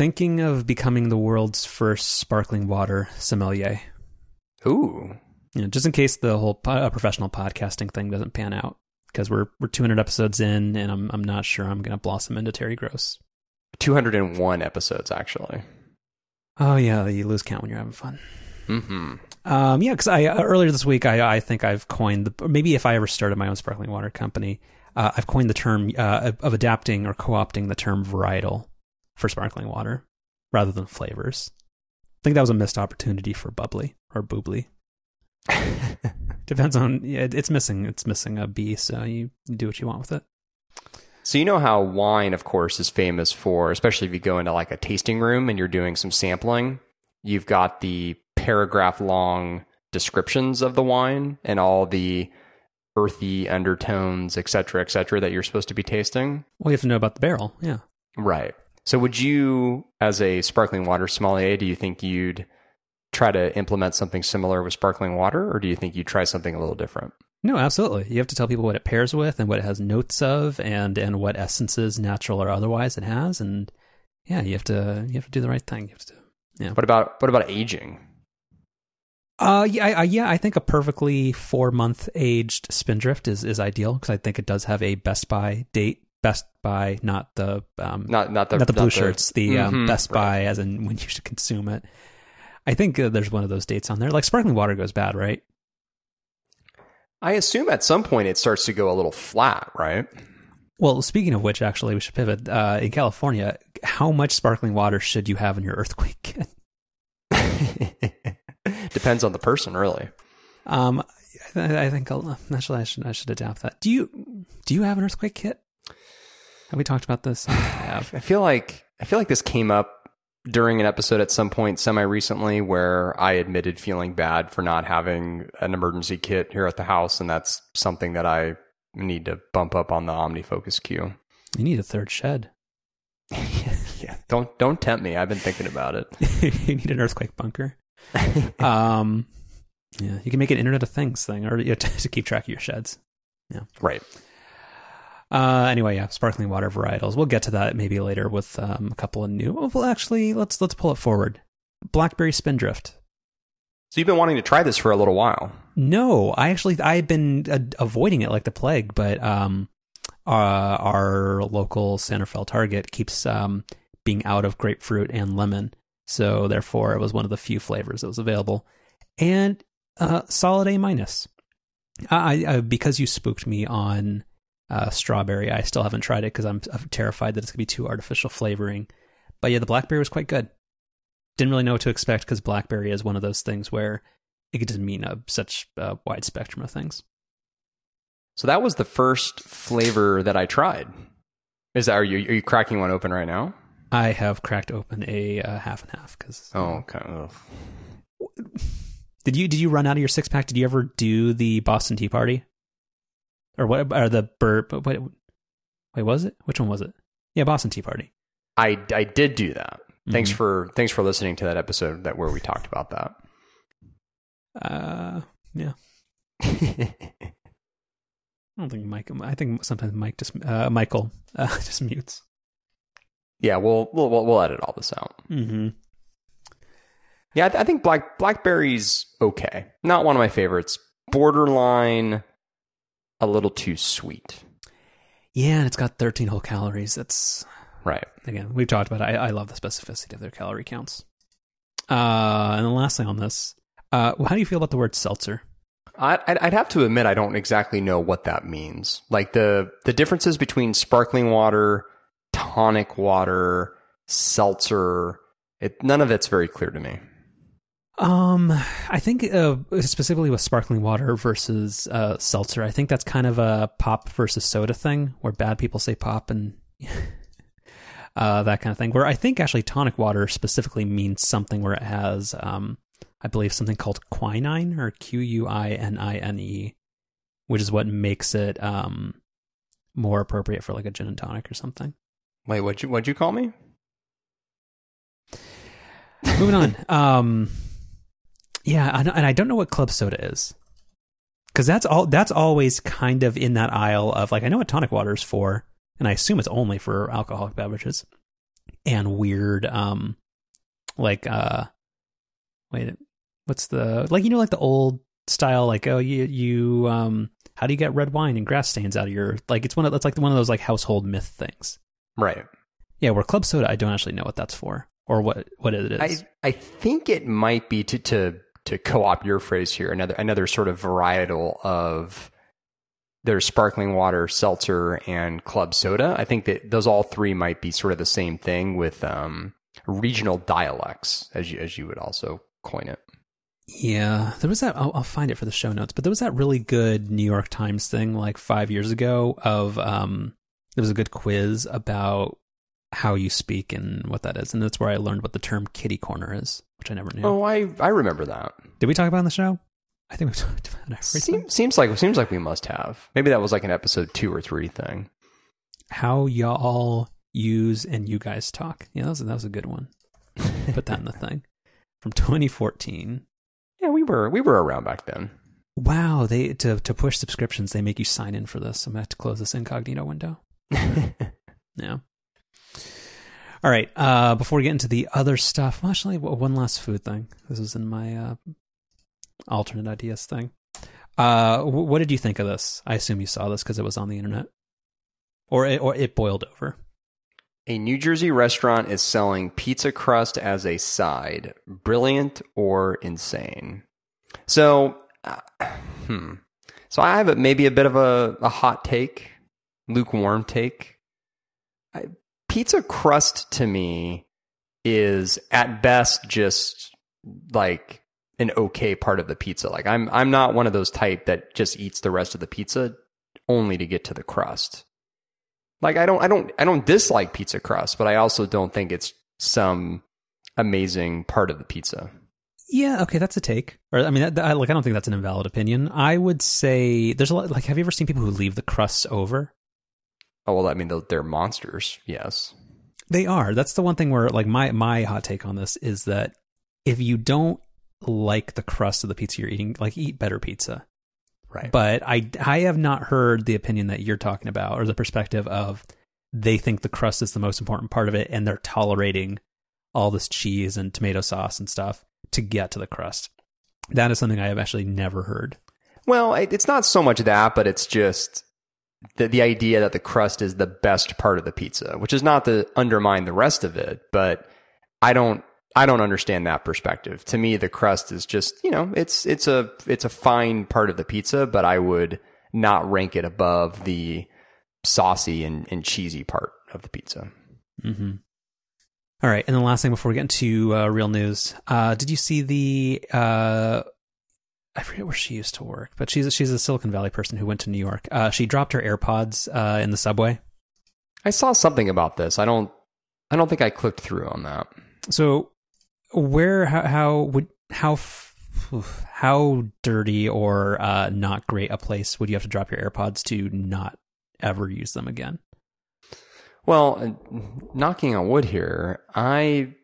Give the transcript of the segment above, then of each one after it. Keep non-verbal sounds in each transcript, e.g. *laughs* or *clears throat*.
thinking of becoming the world's first sparkling water sommelier. Ooh. You know, just in case the whole po- uh, professional podcasting thing doesn't pan out, because we're we're 200 episodes in, and I'm I'm not sure I'm going to blossom into Terry Gross. 201 episodes, actually. Oh yeah, you lose count when you're having fun. Mm-hmm. Um, yeah, because I uh, earlier this week I I think I've coined the maybe if I ever started my own sparkling water company, uh, I've coined the term uh, of adapting or co-opting the term varietal for sparkling water rather than flavors. I think that was a missed opportunity for bubbly or boobly. *laughs* Depends on yeah, it's missing it's missing a B, so you, you do what you want with it. So you know how wine, of course, is famous for, especially if you go into like a tasting room and you're doing some sampling, you've got the paragraph long descriptions of the wine and all the earthy undertones, et cetera, et cetera, that you're supposed to be tasting. Well, you have to know about the barrel, yeah. Right. So would you, as a sparkling water sommelier, do you think you'd try to implement something similar with sparkling water, or do you think you'd try something a little different? No, absolutely. You have to tell people what it pairs with and what it has notes of, and and what essences, natural or otherwise, it has, and yeah, you have to you have to do the right thing. You have to, yeah. What about what about aging? Uh, yeah, I, I, yeah. I think a perfectly four month aged Spindrift is is ideal because I think it does have a Best Buy date. Best Buy, not the um, Not not the not the blue not shirts. The um, Mhm, Best Buy, as in when *laughs* you should consume it. I think uh, there's one of those dates on there. Like sparkling water goes bad, right? I assume at some point it starts to go a little flat, right? Well, speaking of which, actually, we should pivot. Uh, in California, how much sparkling water should you have in your *laughs* earthquake kit? *laughs* Depends on the person, really. Um, I, I think I'll, actually I should I should adapt that. Do you do you have an earthquake kit? Have we talked about this? *sighs* I. I feel like I feel like this came up during an episode at some point semi recently where I admitted feeling bad for not having an emergency kit here at the house, and that's something that I need to bump up on the OmniFocus queue. You need a third shed. *laughs* *laughs* yeah, don't don't tempt me. I've been thinking about it. *laughs* you need an earthquake bunker. Um, yeah, you can make an Internet of Things thing, or you have to, to keep track of your sheds. Yeah, right. Uh, anyway, yeah, sparkling water varietals. We'll get to that maybe later with um, a couple of new. Well, actually, let's let's pull it forward. Blackberry Spindrift. So you've been wanting to try this for a little while. No, I actually I've been uh, avoiding it like the plague, but um, uh, our local Santa Fe Target keeps um being out of grapefruit and lemon, so therefore it was one of the few flavors that was available, and uh, solid A minus. I, I because you spooked me on uh, strawberry, I still haven't tried it because I'm, I'm terrified that it's gonna be too artificial flavoring. But yeah, the blackberry was quite good. Didn't really know what to expect because blackberry is one of those things where it doesn't mean a, such a wide spectrum of things. So that was the first flavor that I tried. Is that are you are you cracking one open right now? I have cracked open a uh, half and half because. Oh, okay. Ugh. Did you did you run out of your six pack? Did you ever do the Boston Tea Party? Or what? Or the burp? Wait, wait, was it? Which one was it? Yeah, Boston Tea Party. I I did do that. Thanks Mhm. for thanks for listening to that episode that where we talked about that. Uh, yeah. *laughs* I don't think Mike. I think sometimes Mike just uh, Michael uh, *laughs* just mutes. yeah, we'll we'll we'll we'll edit all this out. Mm-hmm. Yeah, I, th- I think black blackberry's okay. Not one of my favorites. Borderline, a little too sweet. Yeah, and it's got 13 whole calories. That's Right. again we've talked about. It. I I love the specificity of their calorie counts. Uh, and the last thing on this, uh, how do you feel about the word seltzer? I, I'd, I'd have to admit I don't exactly know what that means. Like the the differences between sparkling water, tonic water, seltzer. It none of it's very clear to me. Um, I think uh, specifically with sparkling water versus uh, seltzer, I think that's kind of a pop versus soda thing, where bad people say pop and *laughs* uh, that kind of thing. Where I think actually tonic water specifically means something where it has, um, I believe, something called quinine or Q U I N I N E, which is what makes it um more appropriate for like a gin and tonic or something. Wait, what'd you what'd you call me? Moving on. *laughs* Um, yeah, and I don't know what club soda is because that's all. That's always kind of in that aisle of like I know what tonic water is for, and I assume it's only for alcoholic beverages. and weird um like uh wait what's the like you know like the old style like oh you you um how do you get red wine and grass stains out of your like it's one of that's like one of those like household myth things Right. yeah where club soda i don't actually know what that's for or what what it is I I think it might be to to to co-opt your phrase here another another sort of varietal of there's sparkling water, seltzer, and club soda. I think that those all three might be sort of the same thing with um, regional dialects, as you as you would also coin it. Yeah, there was that. I'll, I'll find it for the show notes, but there was that really good New York Times thing like five years ago of um, there was a good quiz about how you speak and what that is, and that's where I learned what the term kitty corner is, which I never knew. Oh, I I remember that. Did we talk about it on the show? I think we *laughs* talked about it. Seems, seems like seems like we must have. Maybe that was like an episode two or three thing. How y'all use and you guys talk. Yeah, that was that was a good one. *laughs* Put that in the thing from 2014. Yeah, we were we were around back then. Wow, they to to push subscriptions, they make you sign in for this. I'm gonna have to close this incognito window. *laughs* Yeah. All right. Uh, before we get into the other stuff, actually, one last food thing. This is in my uh, alternate ideas thing. Uh, what did you think of this? I assume you saw this because it was on the internet, or it, or it boiled over. A New Jersey restaurant is selling pizza crust as a side. Brilliant or insane? So, uh, hmm. So I have a, maybe a bit of a, a hot take, lukewarm take. I, pizza crust to me is at best just like an okay part of the pizza. Like I'm I'm not one of those type that just eats the rest of the pizza only to get to the crust. Like I don't I don't I don't dislike pizza crust, but I also don't think it's some amazing part of the pizza. Yeah, okay, that's a take. Or I mean, that, that- like I don't think that's an invalid opinion. I would say there's a lot. Like, have you ever seen people who leave the crusts over? Oh well, I mean they're- they're monsters. Yes. They are. That's the one thing where like my my hot take on this is that if you don't like the crust of the pizza you're eating, like eat better pizza. Right. But I I have not heard the opinion that you're talking about or the perspective of they think the crust is the most important part of it and they're tolerating all this cheese and tomato sauce and stuff to get to the crust. That is something I have actually never heard. Well, it's not so much that, but it's just the the idea that the crust is the best part of the pizza, which is not to undermine the rest of it, but I don't I don't understand that perspective. To me, the crust is just you know it's it's a it's a fine part of the pizza, but I would not rank it above the saucy and, and cheesy part of the pizza. Mm-hmm. All right, and the last thing before we get into uh, real news, uh, did you see the? Uh, I forget where she used to work, but she's a, she's a Silicon Valley person who went to New York. Uh, she dropped her AirPods uh, in the subway. I saw something about this. I don't I don't think I clicked through on that. So, where how how would how f- how dirty or uh, not great a place would you have to drop your AirPods to not ever use them again? Well, uh, knocking on wood here, I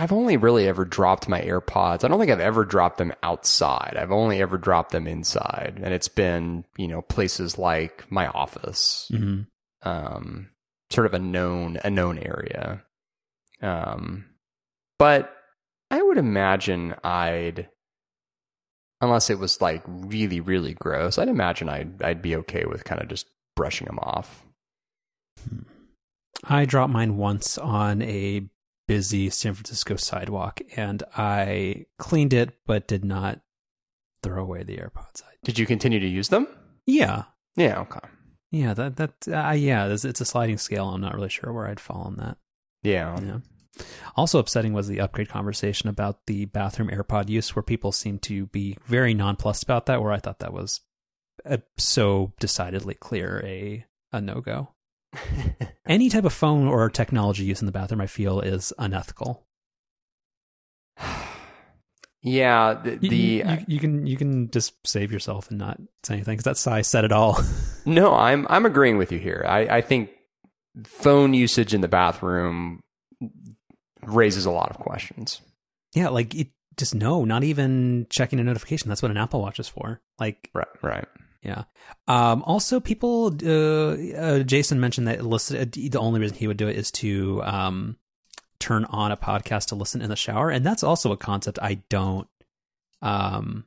I've only really ever dropped my AirPods. I don't think I've ever dropped them outside. I've only ever dropped them inside, and it's been you know places like my office, Mm-hmm. um, sort of a known a known area. Um, but I would imagine I'd, unless it was like really really gross, I'd imagine I'd I'd be okay with kind of just brushing them off. I dropped mine once on a busy San Francisco sidewalk, and I cleaned it, but did not throw away the AirPods. I, Did you continue to use them? yeah, Yeah. Okay. yeah, that that uh, yeah, it's, it's a sliding scale. I'm not really sure where I'd fall on that. Yeah. Yeah. Also upsetting was the upgrade conversation about the bathroom AirPod use, where people seem to be very nonplussed about that. Where I thought that was a, so decidedly clear a a no go. Any type of phone or technology use in the bathroom, I feel, is unethical. *sighs* yeah. The, You, the you, you can you can just save yourself and not say anything because that size said it all. *laughs* no, I'm I'm agreeing with you here. I, I think phone usage in the bathroom raises a lot of questions. yeah, like it, just no, not even checking a notification. That's what an Apple Watch is for. Like Right. Right. Yeah. Um, also, people. Uh, uh, Jason mentioned that listed the only reason he would do it is to um, turn on a podcast to listen in the shower, and that's also a concept I don't um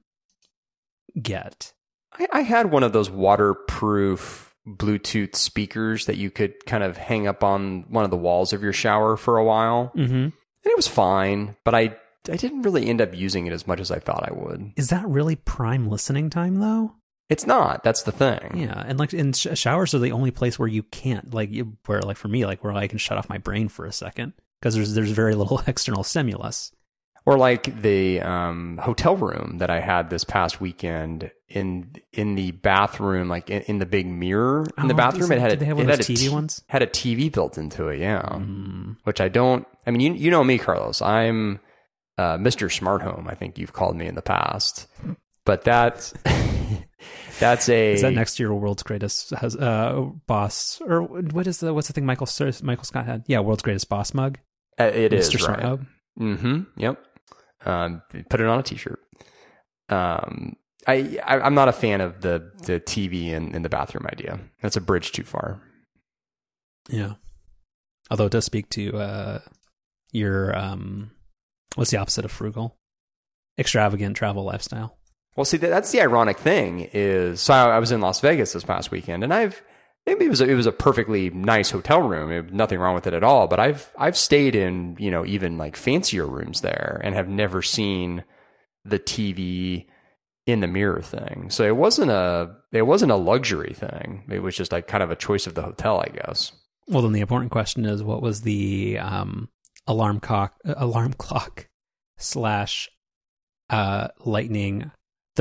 get. I, I had one of those waterproof Bluetooth speakers that you could kind of hang up on one of the walls of your shower for a while, Mm-hmm. and it was fine. But I I didn't really end up using it as much as I thought I would. Is that really prime listening time though? It's not. That's the thing. Yeah, and like in sh- showers are the only place where you can't like you, where like for me like where I can shut off my brain for a second because there's there's very little *laughs* external stimulus. Or like the um, hotel room that I had this past weekend in in the bathroom, like in, in the big mirror in the Oh, bathroom. It had a, they have it had a TV t- ones? Had a TV built into it, yeah. Mm. Which I don't. I mean, you you know me, Carlos. I'm uh, Mr. Smart Home. I think you've called me in the past, but that's *laughs* that's a Is that next to your world's greatest has, uh, boss or what is the what's the thing Michael Sir- Michael Scott had? Yeah, world's greatest boss mug. uh, it is Mr. Smart right. Mm-hmm. Yep. Um, put it on a t-shirt. Um, I, I I'm not a fan of the the TV in, in the bathroom idea. That's a bridge too far. Yeah. Although it does speak to uh, your um, what's the opposite of frugal? Extravagant travel lifestyle. Well, see, that's the ironic thing is, so I, was in Las Vegas this past weekend, and I've maybe it was a, it was a perfectly nice hotel room, It- nothing wrong with it at all. But I've I've stayed in you know even like fancier rooms there, and have never seen the TV in the mirror thing. So it wasn't a it wasn't a luxury thing. It was just like kind of a choice of the hotel, I guess. Well, then the important question is, what was the um, alarm clock alarm clock slash uh, lightning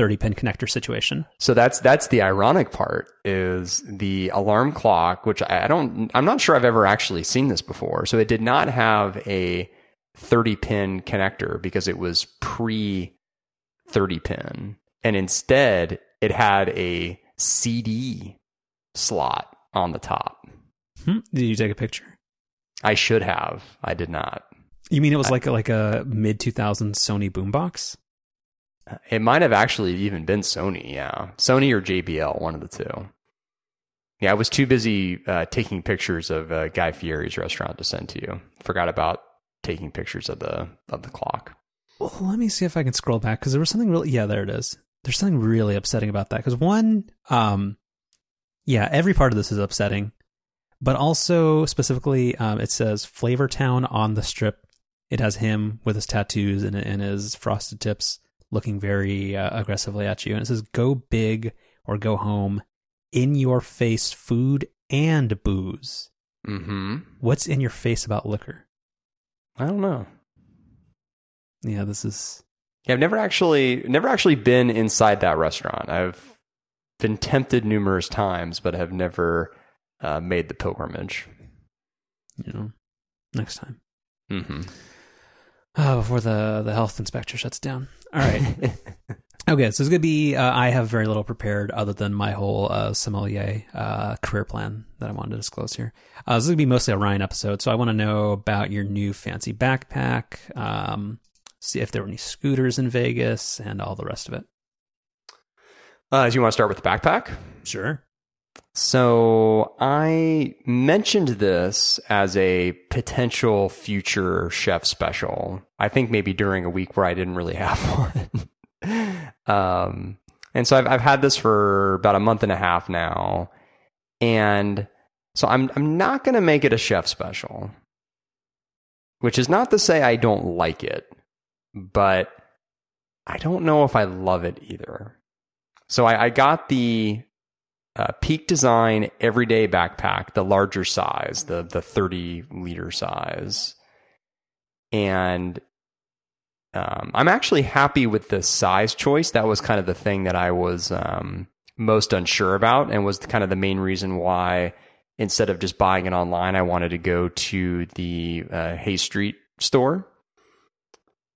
thirty pin connector situation? So that's that's the ironic part is the alarm clock, which I I don't I'm not sure I've ever actually seen this before. So it did not have a 30 pin connector because it was pre 30 pin. And instead it had a CD slot on the top. Hmm? Did you take a picture? I should have. I did not. You mean it was like a, like a mid two thousands Sony boombox? It might have actually even been Sony, yeah. Sony or JBL, one of the two. Yeah, I was too busy uh, taking pictures of uh, Guy Fieri's restaurant to send to you. Forgot about taking pictures of the of the clock. Well, let me see if I can scroll back because there was something really. Yeah, there it is. There's something really upsetting about that because one, um, yeah, every part of this is upsetting, but also specifically, um, it says Flavor Town on the strip. It has him with his tattoos and, and his frosted tips looking very uh, aggressively at you, and it says "Go big or go home." In your face, food and booze. Mm-hmm. What's in your face about liquor? I don't know. Yeah, this is Yeah, I've never actually never actually been inside that restaurant. I've been tempted numerous times, but have never uh, made the pilgrimage. you know next time. Mm-hmm. Uh, *sighs* before the the health inspector shuts down. All right. *laughs* okay, so it's gonna be. Uh, I have very little prepared other than my whole uh, sommelier uh, career plan that I wanted to disclose here. Uh, this is gonna be mostly a Ryan episode, so I want to know about your new fancy backpack. Um, see if there were any scooters in Vegas and all the rest of it. uh, do you want to start with the backpack? Sure. So I mentioned this as a potential future chef special. I think maybe during a week where I didn't really have *laughs* one. um, and so I've I've had this for about a month and a half now, and so I'm I'm not going to make it a chef special, which is not to say I don't like it, but I don't know if I love it either. So I, I got the uh, Peak Design everyday backpack, the larger size, the the 30 liter size, and um, I'm actually happy with the size choice. That was kind of the thing that I was um, most unsure about, and was kind of the main reason why instead of just buying it online, I wanted to go to the uh, Hayes Street store.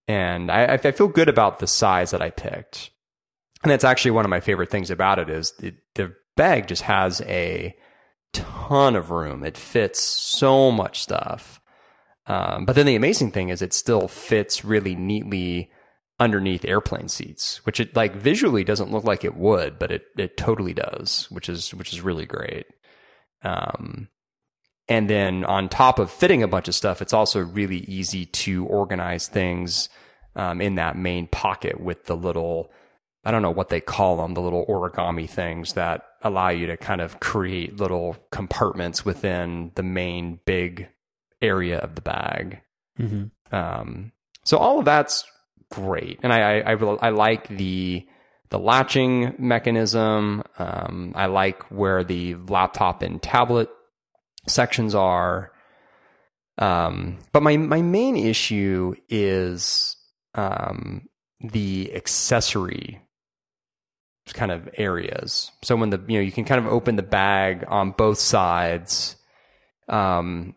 And I, I feel good about the size that I picked. And that's actually one of my favorite things about it is it, the bag just has a ton of room. It fits so much stuff. Um, but then the amazing thing is it still fits really neatly underneath airplane seats, which it like visually doesn't look like it would, but it it totally does, which is which is really great. Um, And then on top of fitting a bunch of stuff, it's also really easy to organize things um, in that main pocket with the little, I don't know what they call them, the little origami things that allow you to kind of create little compartments within the main big area of the bag. Mm-hmm. Um, so all of that's great, and I I, I, I like the the latching mechanism. Um, I like where the laptop and tablet sections are. Um, but my my main issue is um, the accessory kind of areas. So when the you know you can kind of open the bag on both sides, um,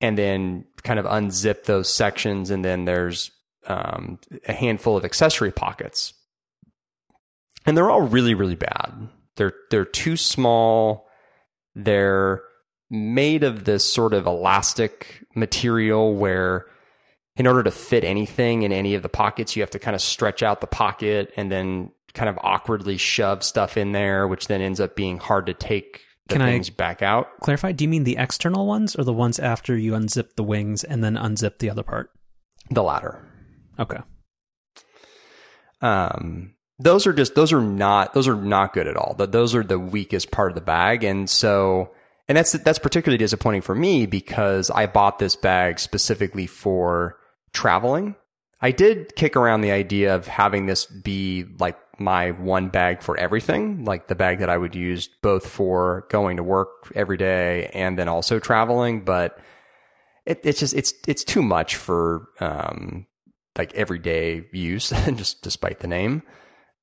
and then kind of unzip those sections, and then there's um, a handful of accessory pockets, and they're all really really bad. They're they're too small. They're made of this sort of elastic material where in order to fit anything in any of the pockets you have to kind of stretch out the pocket and then kind of awkwardly shove stuff in there which then ends up being hard to take the Can I- back out Clarify, do you mean the external ones or the ones after you unzip the wings and then unzip the other part? the latter Okay. um, those are just those are not those are not good at all. Th- Those are the weakest part of the bag, and so and that's that's particularly disappointing for me because I bought this bag specifically for traveling. I did kick around the idea of having this be like my one bag for everything, like the bag that I would use both for going to work every day and then also traveling, but it, it's just it's it's too much for um, like everyday use, *laughs* just despite the name.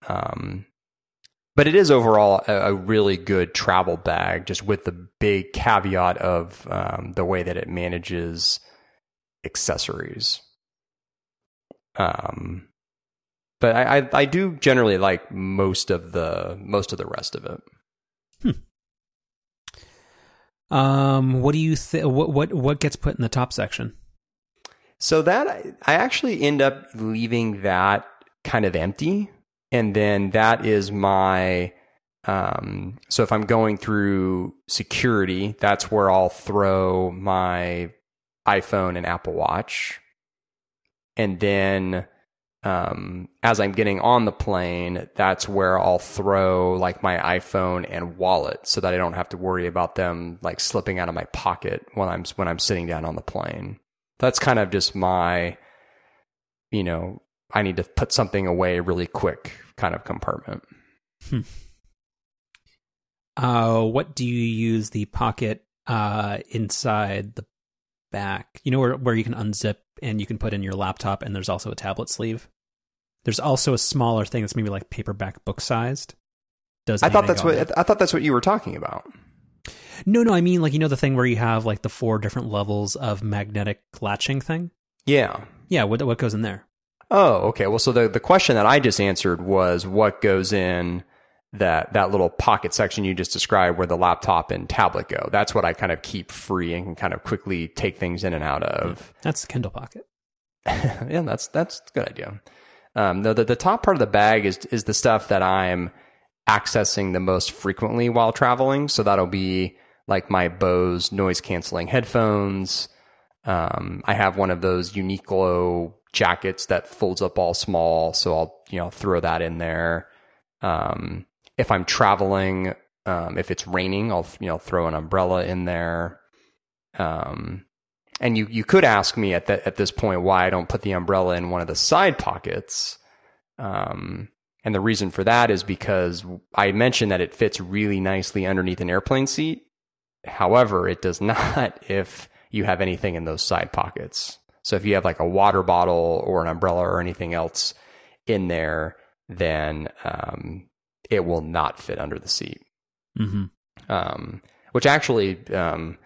Um, but it is overall a, a really good travel bag, just with the big caveat of um, the way that it manages accessories. Um, but I, I I do generally like most of the most of the rest of it. Hmm. Um, what do you think? What what what gets put in the top section? So that I actually end up leaving that kind of empty, and then that is my. Um, so if I'm going through security, that's where I'll throw my iPhone and Apple Watch, and then um, as I'm getting on the plane, that's where I'll throw like my iPhone and wallet, so that I don't have to worry about them like slipping out of my pocket when I'm when I'm sitting down on the plane that's kind of just my you know i need to put something away really quick kind of compartment Hmm. Uh, what do you use the pocket uh inside the back? You know where where you can unzip and you can put in your laptop, and there's also a tablet sleeve. There's also a smaller thing that's maybe like paperback book sized. Does i thought that's what i thought that's what you were talking about No, no, I mean like you know the thing where you have like the four different levels of magnetic latching thing. yeah Yeah, what what goes in there? oh okay well so the, the question that i just answered was what goes in that that little pocket section you just described where the laptop and tablet go that's what i kind of keep free and can kind of quickly take things in and out of That's the Kindle Pocket. *laughs* yeah, that's that's a good idea. Um, the, the the top part of the bag is is the stuff that I'm accessing the most frequently while traveling. So that'll be like my Bose noise canceling headphones. Um, I have one of those Uniqlo jackets that folds up all small, so I'll you know throw that in there. Um, if I'm traveling, um, if it's raining, I'll you know throw an umbrella in there. Um, and you you could ask me at that at this point why I don't put the umbrella in one of the side pockets. Um, and the reason for that is because I mentioned that it fits really nicely underneath an airplane seat. However, it does *laughs* not if you have anything in those side pockets. So if you have like a water bottle or an umbrella or anything else in there, then um, it will not fit under the seat Mm-hmm. um, which actually um,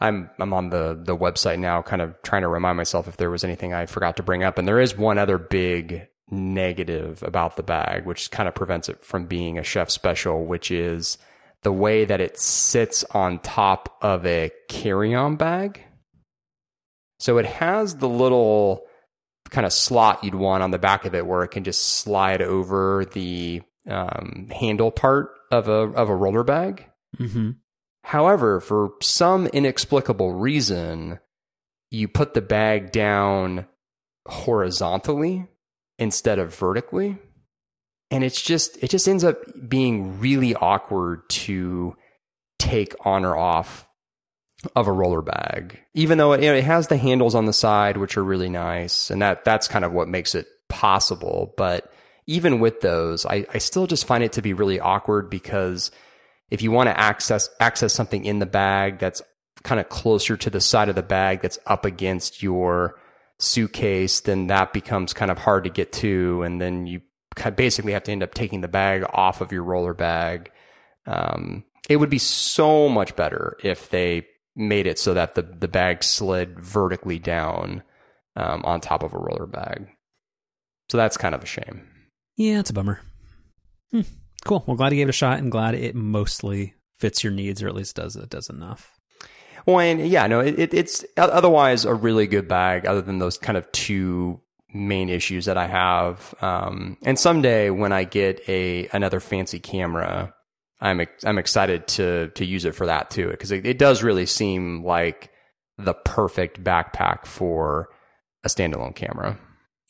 I'm I'm on the the website now, kind of trying to remind myself if there was anything I forgot to bring up. And there is one other big negative about the bag, which kind of prevents it from being a chef special, which is the way that it sits on top of a carry-on bag. So it has the little kind of slot you'd want on the back of it where it can just slide over the um, handle part of a of a roller bag. Mm-hmm. However, for some inexplicable reason, you put the bag down horizontally instead of vertically. And it's just, it just ends up being really awkward to take on or off of a roller bag, even though it, you know, it has the handles on the side, which are really nice. And that, that's kind of what makes it possible. But even with those, I, I still just find it to be really awkward because if you want to access, access something in the bag that's kind of closer to the side of the bag that's up against your suitcase, then that becomes kind of hard to get to. And then you basically have to end up taking the bag off of your roller bag. Um, it would be so much better if they made it so that the, the bag slid vertically down um, on top of a roller bag. So that's kind of a shame. Yeah, it's a bummer. Hmm. Cool. Well, glad you gave it a shot and glad it mostly fits your needs or at least does it does enough. Well, and yeah, no, it, it, it's otherwise a really good bag, other than those kind of two main issues that I have. Um, and someday when I get a another fancy camera, I'm I'm excited to to use it for that too, because it, it does really seem like the perfect backpack for a standalone camera.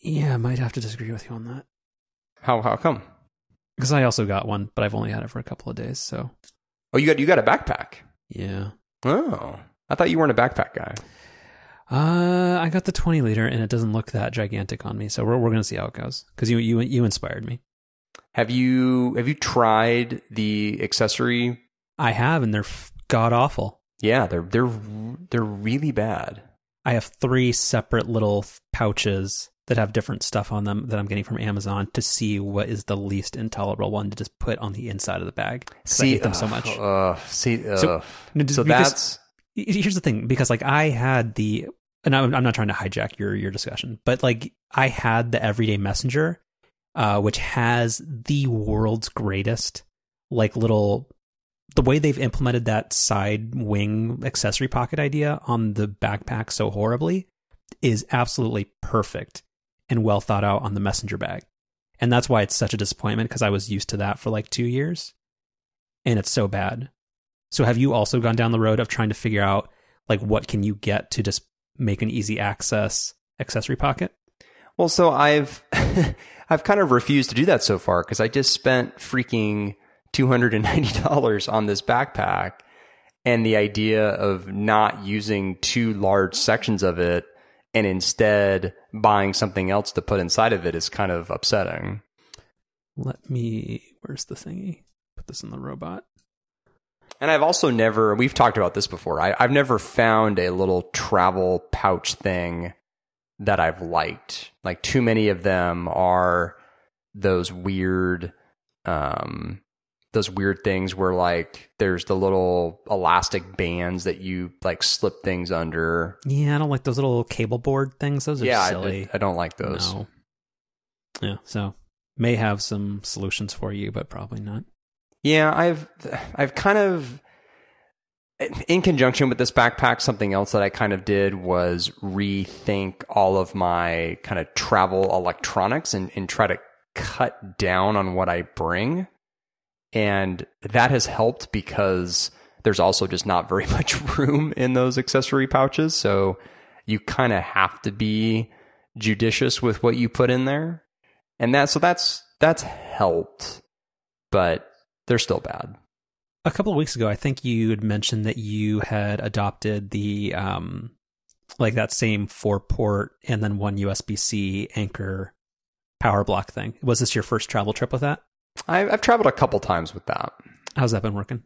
Yeah, I might have to disagree with you on that. How how come? Because I also got one, but I've only had it for a couple of days. So. Oh, you got you got a backpack. Yeah. Oh, I thought you weren't a backpack guy. Uh, I got the 20 liter, and it doesn't look that gigantic on me. So we're we're gonna see how it goes because you you you inspired me. Have you have you tried the accessory? I have, and they're god awful. Yeah, they're they're they're really bad. I have three separate little pouches that have different stuff on them that I'm getting from Amazon to see what is the least intolerable one to just put on the inside of the bag. See, I hate them uh, so much. Uh, see, uh, so, so that's here's the thing because like I had the and I'm, I'm not trying to hijack your your discussion, but like I had the Everyday Messenger, uh, which has the world's greatest like little the way they've implemented that side wing accessory pocket idea on the backpack so horribly is absolutely perfect and well thought out on the messenger bag. And that's why it's such a disappointment because I was used to that for like two years and it's so bad. So have you also gone down the road of trying to figure out like what can you get to just make an easy access accessory pocket? Well, so I've *laughs* I've kind of refused to do that so far because I just spent freaking $290 on this backpack and the idea of not using two large sections of it and instead buying something else to put inside of it is kind of upsetting. Let me, where's the thingy? Put this in the robot. And I've also never, we've talked about this before. I, have never found a little travel pouch thing that I've liked. Like, too many of them are those weird, um, those weird things where like there's the little elastic bands that you like slip things under. Yeah, I don't like those little cable board things. Those are yeah, silly. I, I don't like those. No. Yeah, so may have some solutions for you, but probably not. Yeah, I've I've kind of in conjunction with this backpack, something else that I kind of did was rethink all of my kind of travel electronics and, and try to cut down on what I bring. And that has helped because there's also just not very *laughs* much room in those accessory pouches. So you kind of have to be judicious with what you put in there. And that, so that's, that's helped, but they're still bad. A couple of weeks ago, I think you had mentioned that you had adopted the, um, like that same four port and then one USB C anchor power block thing. Was this your first travel trip with that? I've, I've traveled a couple times with that. How's that been working?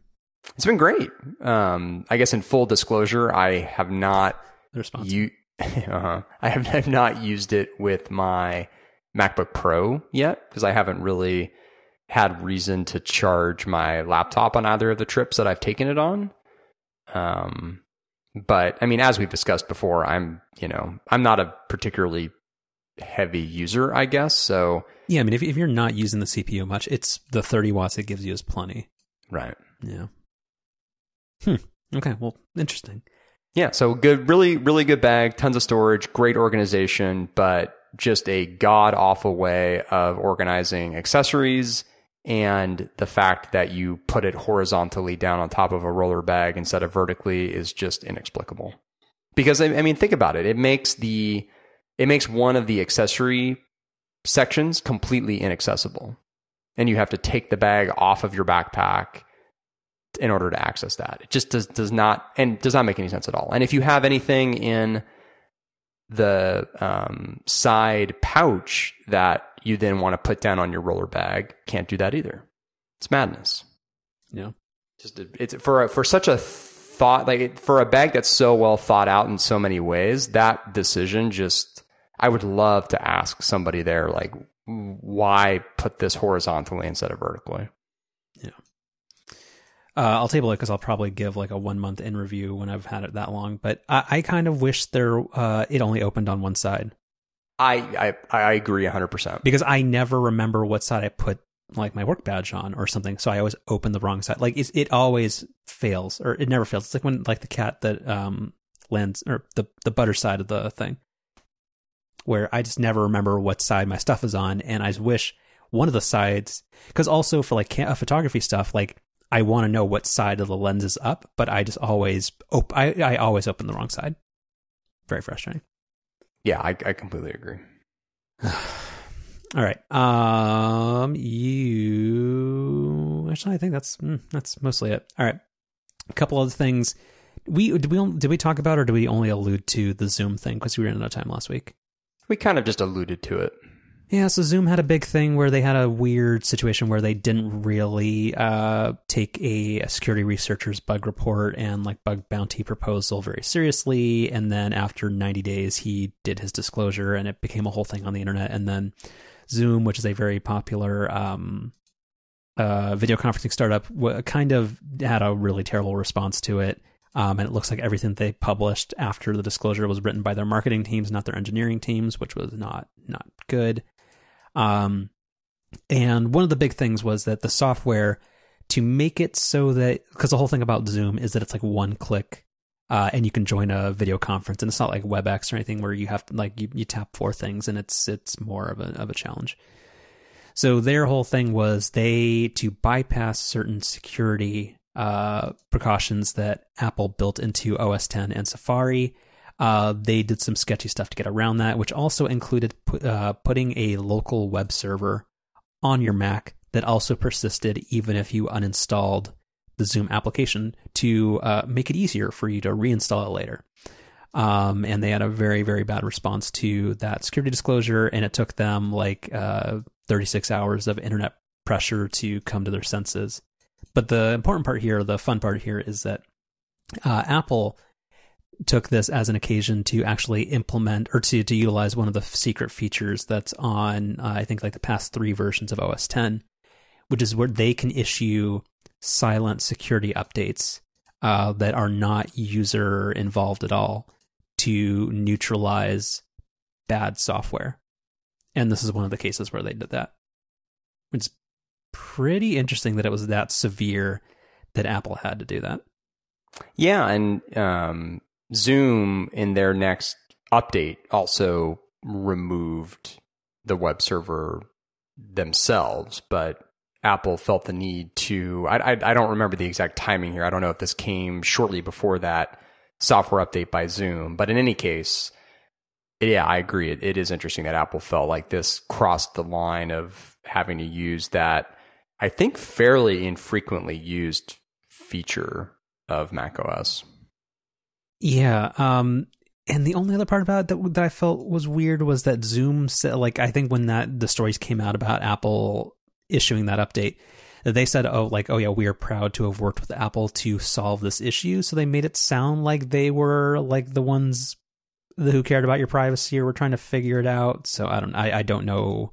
It's been great. Um, I guess in full disclosure, I have not you *laughs* uh-huh. I have, have not used it with my MacBook Pro yet because I haven't really had reason to charge my laptop on either of the trips that I've taken it on. Um, but I mean, as we've discussed before, I'm you know I'm not a particularly heavy user, I guess. So yeah, I mean, if if you're not using the CPU much, it's the 30 watts it gives you is plenty. Right. Yeah. Hmm. Okay. Well, interesting. Yeah. So good, really, really good bag, tons of storage, great organization, but just a god awful way of organizing accessories and the fact that you put it horizontally down on top of a roller bag instead of vertically is just inexplicable. Because I mean, think about it. It makes the it makes one of the accessory sections completely inaccessible, and you have to take the bag off of your backpack in order to access that. It just does does not and does not make any sense at all. And if you have anything in the um, side pouch that you then want to put down on your roller bag, can't do that either. It's madness. Yeah. Just it's for for such a thought like for a bag that's so well thought out in so many ways. That decision just I would love to ask somebody there like why put this horizontally instead of vertically. Yeah. Uh, I'll table it because I'll probably give like a one month in review when I've had it that long. But I, I kind of wish there uh, it only opened on one side. I I, I agree hundred percent because I never remember what side I put like my work badge on or something. So I always open the wrong side. Like it always fails or it never fails. It's like when like the cat that um lands or the the butter side of the thing where I just never remember what side my stuff is on, and I wish one of the sides because also for like photography stuff like I want to know what side of the lens is up, but I just always op- I I always open the wrong side. Very frustrating. Yeah, I, I completely agree. *sighs* All right. Um, you actually, I think that's mm, that's mostly it. All right. A couple other things. We did we did we talk about or did we only allude to the Zoom thing because we ran out of time last week? We kind of just alluded to it. Yeah, so Zoom had a big thing where they had a weird situation where they didn't really uh, take a, a, security researcher's bug report and like bug bounty proposal very seriously. And then after 90 days, he did his disclosure and it became a whole thing on the internet. And then Zoom, which is a very popular um, uh, video conferencing startup, kind of had a really terrible response to it. Um, and it looks like everything they published after the disclosure was written by their marketing teams, not their engineering teams, which was not not good. Um, and one of the big things was that the software to make it so that because the whole thing about Zoom is that it's like one click uh, and you can join a video conference and it's not like WebEx or anything where you have to like you, you tap four things and it's it's more of a of a challenge. So their whole thing was they to bypass certain security uh, precautions that Apple built into OS 10 and Safari. Uh, they did some sketchy stuff to get around that, which also included pu- uh, putting a local web server on your Mac that also persisted even if you uninstalled the Zoom application to uh, make it easier for you to reinstall it later. Um, and they had a very, very bad response to that security disclosure, and it took them like uh, 36 hours of internet pressure to come to their senses. But the important part here, the fun part here, is that uh, Apple took this as an occasion to actually implement or to, to utilize one of the secret features that's on, uh, I think, like the past three versions of OS 10, which is where they can issue silent security updates uh, that are not user involved at all to neutralize bad software. And this is one of the cases where they did that. It's pretty interesting that it was that severe that Apple had to do that. Yeah, and um, Zoom in their next update also removed the web server themselves, but Apple felt the need to. I, I, I don't remember the exact timing here. I don't know if this came shortly before that software update by Zoom, but in any case, yeah, I agree. It, it is interesting that Apple felt like this crossed the line of having to use that I think, fairly infrequently used feature of macOS. Yeah. Um, and the only other part about it that, that I felt was weird was that Zoom said, like, I think when that the stories came out about Apple issuing that update, they said, oh, like, oh yeah, we are proud to have worked with Apple to solve this issue. So they made it sound like they were like the ones who cared about your privacy or were trying to figure it out. So I don't, I, I don't know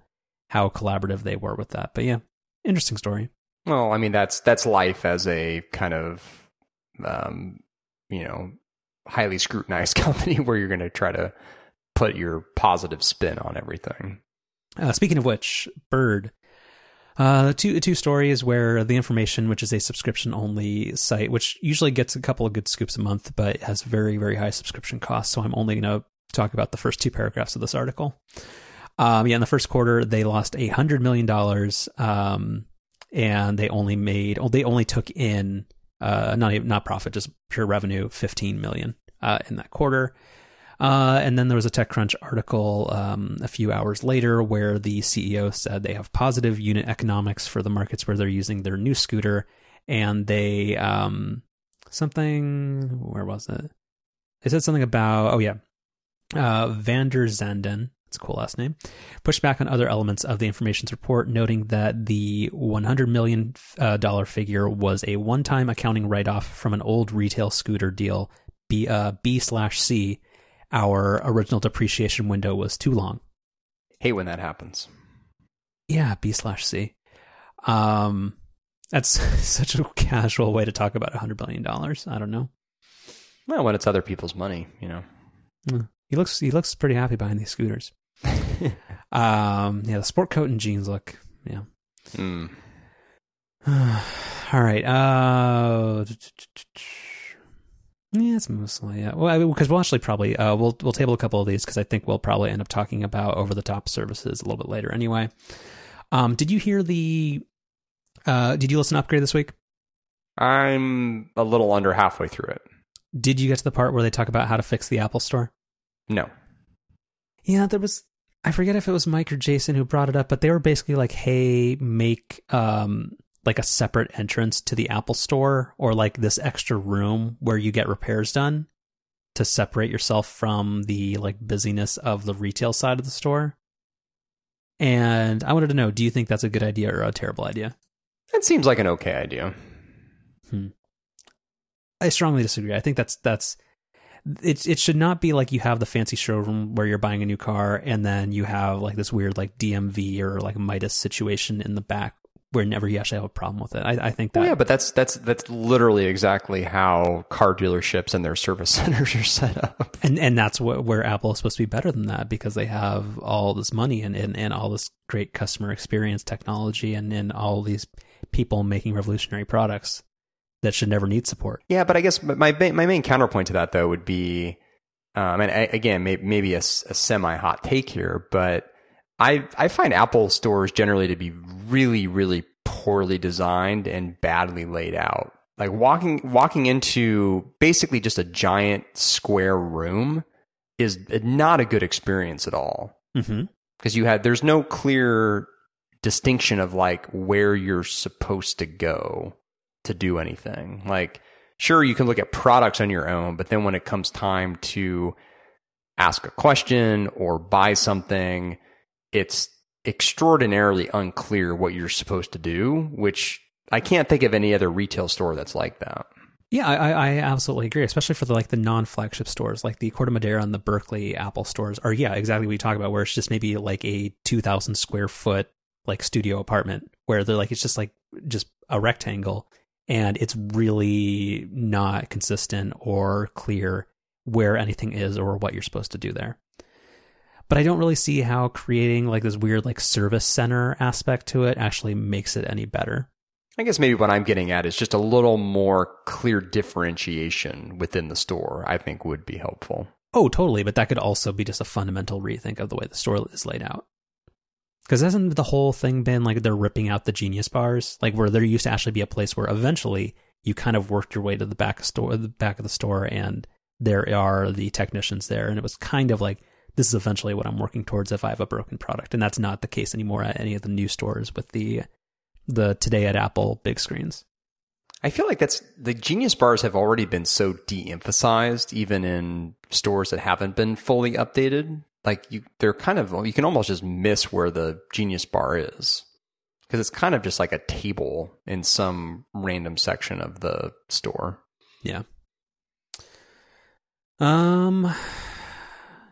how collaborative they were with that, but yeah, interesting story. Well, I mean that's that's life as a kind of um, you know highly scrutinized *laughs* company where you're going to try to put your positive spin on everything. Uh, speaking of which, Bird, uh, two two stories where the information, which is a subscription only site, which usually gets a couple of good scoops a month, but has very very high subscription costs. So I'm only going to talk about the first two paragraphs of this article. Um, yeah, in the first quarter, they lost a hundred million dollars, um, and they only made they only took in uh, not not profit, just pure revenue, 15 million uh, in that quarter. Uh, and then there was a TechCrunch article um, a few hours later where the CEO said they have positive unit economics for the markets where they're using their new scooter, and they um, something where was it? They said something about oh yeah, uh, VanderZanden. It's a cool last name. Pushed back on other elements of the information's report, noting that the 100 million uh, figure was a one-time accounting write-off from an old retail scooter deal B uh, B slash C our original depreciation window was too long. Hate when that happens. Yeah, B slash C. Um, that's *laughs* such a casual way to talk about hundred billion dollars. I don't know. Well, when it's other people's money, you know. Hmm. He looks he looks pretty happy behind these scooters. *laughs* um, yeah, the sport coat and jeans look. Yeah. Mm. *sighs* All right. Uh, yeah, it's mostly yeah. Well, because we'll actually probably uh, we'll we'll table a couple of these because I think we'll probably end up talking about over the top services a little bit later. Anyway, um, did you hear the? Uh, did you listen to Upgrade this week? I'm a little under halfway through it. Did you get to the part where they talk about how to fix the Apple Store? No. Yeah, there was. I forget if it was Mike or Jason who brought it up, but they were basically like, "Hey, make um, like a separate entrance to the Apple store or like this extra room where you get repairs done to separate yourself from the like busyness of the retail side of the store. And I wanted to know, do you think that's a good idea or a terrible idea? It seems like an okay idea. Hmm. I strongly disagree. I think that's that's it it should not be like you have the fancy showroom where you're buying a new car and then you have like this weird like DMV or like Midas situation in the back whenever you actually have a problem with it. I, I think that. Well, yeah, but that's that's that's literally exactly how car dealerships and their service *laughs* centers are set up. And and that's what, where Apple is supposed to be better than that because they have all this money and, and, and all this great customer experience technology and, and all these people making revolutionary products that should never need support. Yeah, but I guess my my main counterpoint to that though would be, um, and I, again, maybe, maybe a, a semi hot take here, but I I find Apple stores generally to be really really poorly designed and badly laid out. Like walking walking into basically just a giant square room is not a good experience at all. Because mm-hmm. you had there's no clear distinction of like where you're supposed to go to do anything. Like sure you can look at products on your own, but then when it comes time to ask a question or buy something, it's extraordinarily unclear what you're supposed to do, which I can't think of any other retail store that's like that. Yeah, I, I absolutely agree, especially for the like the non-flagship stores, like the Corte Madera and the Berkeley Apple stores are yeah, exactly what you talk about, where it's just maybe like a two thousand square foot like studio apartment where they're like it's just like just a rectangle and it's really not consistent or clear where anything is or what you're supposed to do there but I don't really see how creating like this weird like service center aspect to it actually makes it any better. I guess maybe what I'm getting at is just a little more clear differentiation within the store, I think would be helpful. Oh, totally. But that could also be just a fundamental rethink of the way the store is laid out. Because hasn't the whole thing been like they're ripping out the Genius bars, like where there used to actually be a place where eventually you kind of worked your way to the back of store, the back of the store, and there are the technicians there, and it was kind of like this is eventually what I'm working towards if I have a broken product. And that's not the case anymore at any of the new stores with the the today at Apple big screens. I feel like that's the Genius bars have already been so de-emphasized, even in stores that haven't been fully updated. Like you, they're kind of you can almost just miss where the Genius bar is because it's kind of just like a table in some random section of the store. Yeah. Um,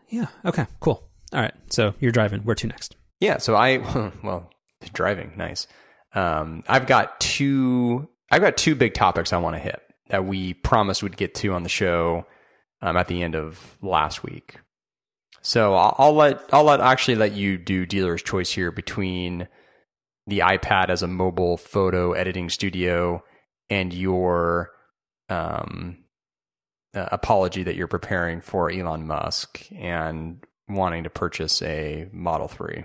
yeah. Okay. Cool. All right. So you're driving. Where to next? Yeah. So I *laughs* well driving. Nice. Um, I've got two. I've got two big topics I want to hit that we promised we'd get to on the show um, at the end of last week. So I'll, I'll let I'll let actually let you do dealer's choice here between the iPad as a mobile photo editing studio and your um, uh, apology that you're preparing for Elon Musk and wanting to purchase a Model 3.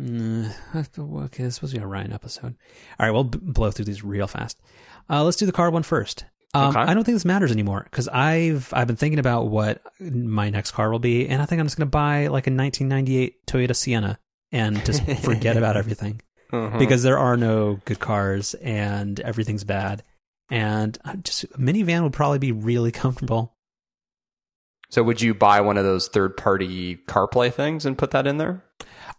Mm, okay, this was a Ryan episode. All right, we'll b- blow through these real fast. Uh, let's do the car one first. Um, Okay. I don't think this matters anymore because I've I've been thinking about what my next car will be, and I think I'm just going to buy like a 1998 Toyota Sienna and just *laughs* forget about everything Mhm. because there are no good cars and everything's bad. And I just a minivan would probably be really *laughs* comfortable. so would you buy one of those third party CarPlay things and put that in there?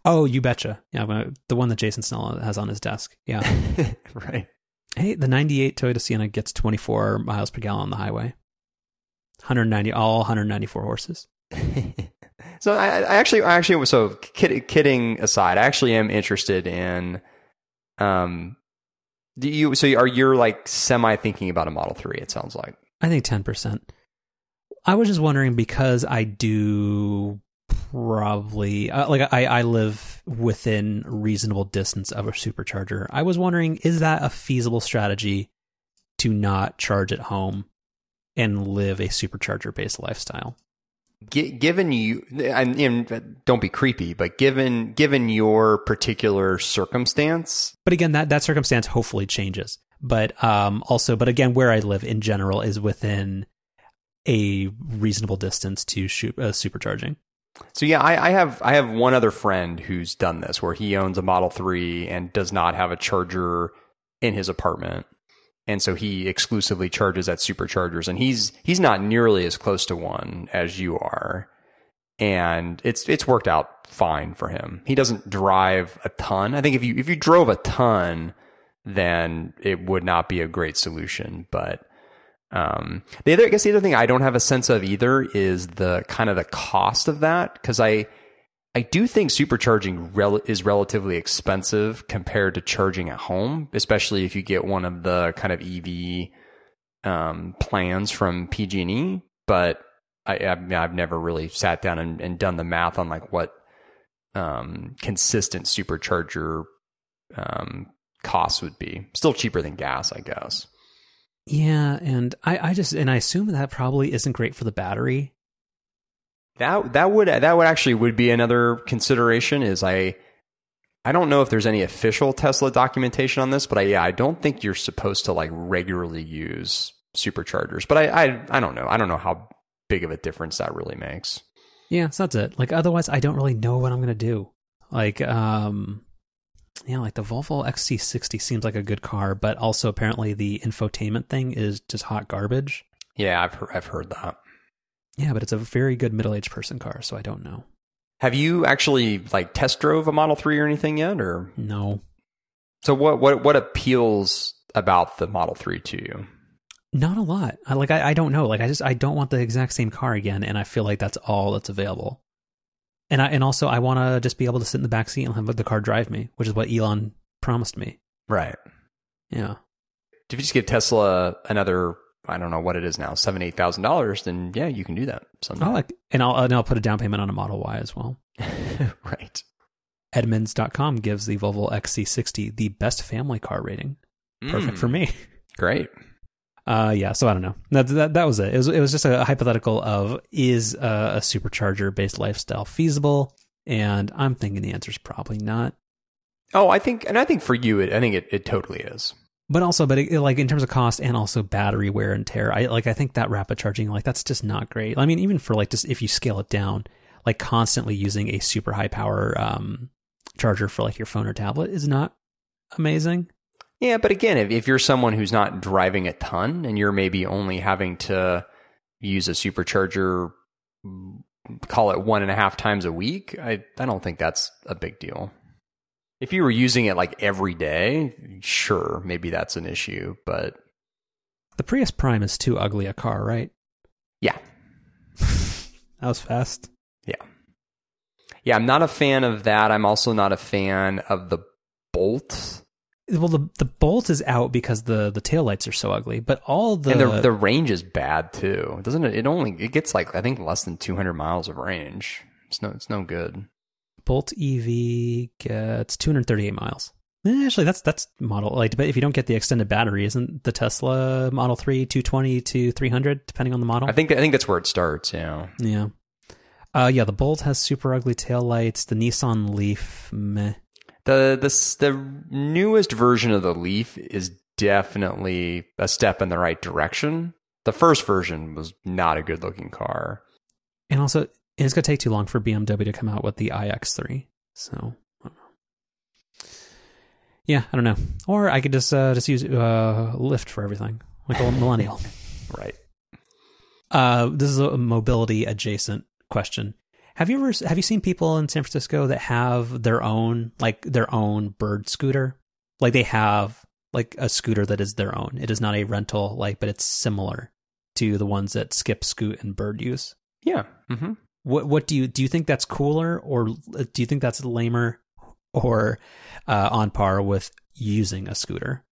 Oh, you betcha. Yeah, the one that Jason Snell has on his desk. Yeah. *laughs* right. Hey, the 98 Toyota Sienna gets 24 miles per gallon on the highway. 190, all 194 horses. *laughs* so I, I actually, I actually, so kid, kidding aside, I actually am interested in, um, do you, so are you like semi thinking about a Model 3, it sounds like. I think 10%. I was just wondering because I do probably, uh, like, I, I live within reasonable distance of a supercharger. I was wondering, is that a feasible strategy to not charge at home and live a supercharger based lifestyle? Gi- given you, and, and don't be creepy, but given, given your particular circumstance, but again that that circumstance hopefully changes but um also but again where i live in general is within a reasonable distance to shoot uh, supercharging So yeah, I, I have I have one other friend who's done this where he owns a Model Three and does not have a charger in his apartment, and so he exclusively charges at superchargers, and he's he's not nearly as close to one as you are, and it's it's worked out fine for him. He doesn't drive a ton. I think if you if you drove a ton, then it would not be a great solution, but. Um, the other, I guess the other thing I don't have a sense of either is the kind of the cost of that because I, I do think supercharging rel- is relatively expensive compared to charging at home, especially if you get one of the kind of EV um, plans from PG&E. But I, I've, I've never really sat down and, and done the math on like what um, consistent supercharger um, costs would be. Still cheaper than gas, I guess. Yeah and i i just and i assume that probably isn't great for the battery That that would that would actually would be another consideration. Is I I don't know if there's any official Tesla documentation on this, but I yeah I don't think you're supposed to like regularly use superchargers. But I I, I don't know. I don't know how big of a difference that really makes. yeah so that's it like otherwise i don't really know what i'm gonna do like um yeah like the volvo xc60 seems like a good car but also apparently the infotainment thing is just hot garbage Yeah, I've heard, I've heard that. yeah but it's a very good middle-aged person car so i don't know Have you actually like test drove a Model Three or anything yet? Or no so what what what appeals about the Model Three to you? Not a lot. I like I, I don't know. Like I just I don't want the exact same car again, and I feel like that's all that's available. And I and also I want to just be able to sit in the back seat and have the car drive me, which is what Elon promised me. Right. Yeah. If you just give Tesla another, I don't know what it is now, seven eight thousand dollars, then yeah, you can do that. Someday. I like and I'll and I'll put a down payment on a Model Y as well. *laughs* right. Edmunds.com gives the Volvo XC60 the best family car rating. Perfect Mm, for me. Great. Uh, yeah. So I don't know. That, that that was it. It was it was just a hypothetical of is a, a supercharger based lifestyle feasible? And I'm thinking the answer is probably not. Oh, I think, and I think for you, it, I think it, it totally is. But also, but it, like in terms of cost and also battery wear and tear, I like I think that rapid charging like that's just not great. I mean, even for like just if you scale it down, like constantly using a super high power um charger for like your phone or tablet is not amazing. Yeah, but again, if, if you're someone who's not driving a ton and you're maybe only having to use a supercharger, mm, call it one and a half times a week, I, I don't think that's a big deal. If you were using it like every day, sure, maybe that's an issue, but The Prius Prime is too ugly a car, right? yeah. *laughs* That was fast. Yeah. Yeah, I'm not a fan of that. I'm also not a fan of the Bolt. Well, the the Bolt is out because the the taillights are so ugly, but all the and the the range is bad too. Doesn't it? It only it gets like I think less than 200 miles of range. It's no it's no good. Bolt EV gets 238 miles. Eh, Actually, that's that's model like, but if you don't get the extended battery, isn't the Tesla Model 3 220 to 300 depending on the model? I think I think that's where it starts. Yeah. yeah. Uh, yeah, the Bolt has super ugly taillights. The Nissan Leaf, meh. The this the newest version of the Leaf is definitely a step in the right direction. The first version was not a good looking car. And also, it's going to take too long for BMW to come out with the iX3. So, I yeah, I don't know. Or I could just uh, just use uh, Lyft for everything, like a millennial. *laughs* right. Uh, this is a mobility adjacent question. Have you ever have you seen people in San Francisco that have their own like their own bird scooter? Like they have like a scooter that is their own. It is not a rental like, but it's similar to the ones that Skip, Scoot, and Bird use. Yeah. Mm-hmm. What what do you do? You think that's cooler, or do you think that's lamer, or uh, on par with using a scooter?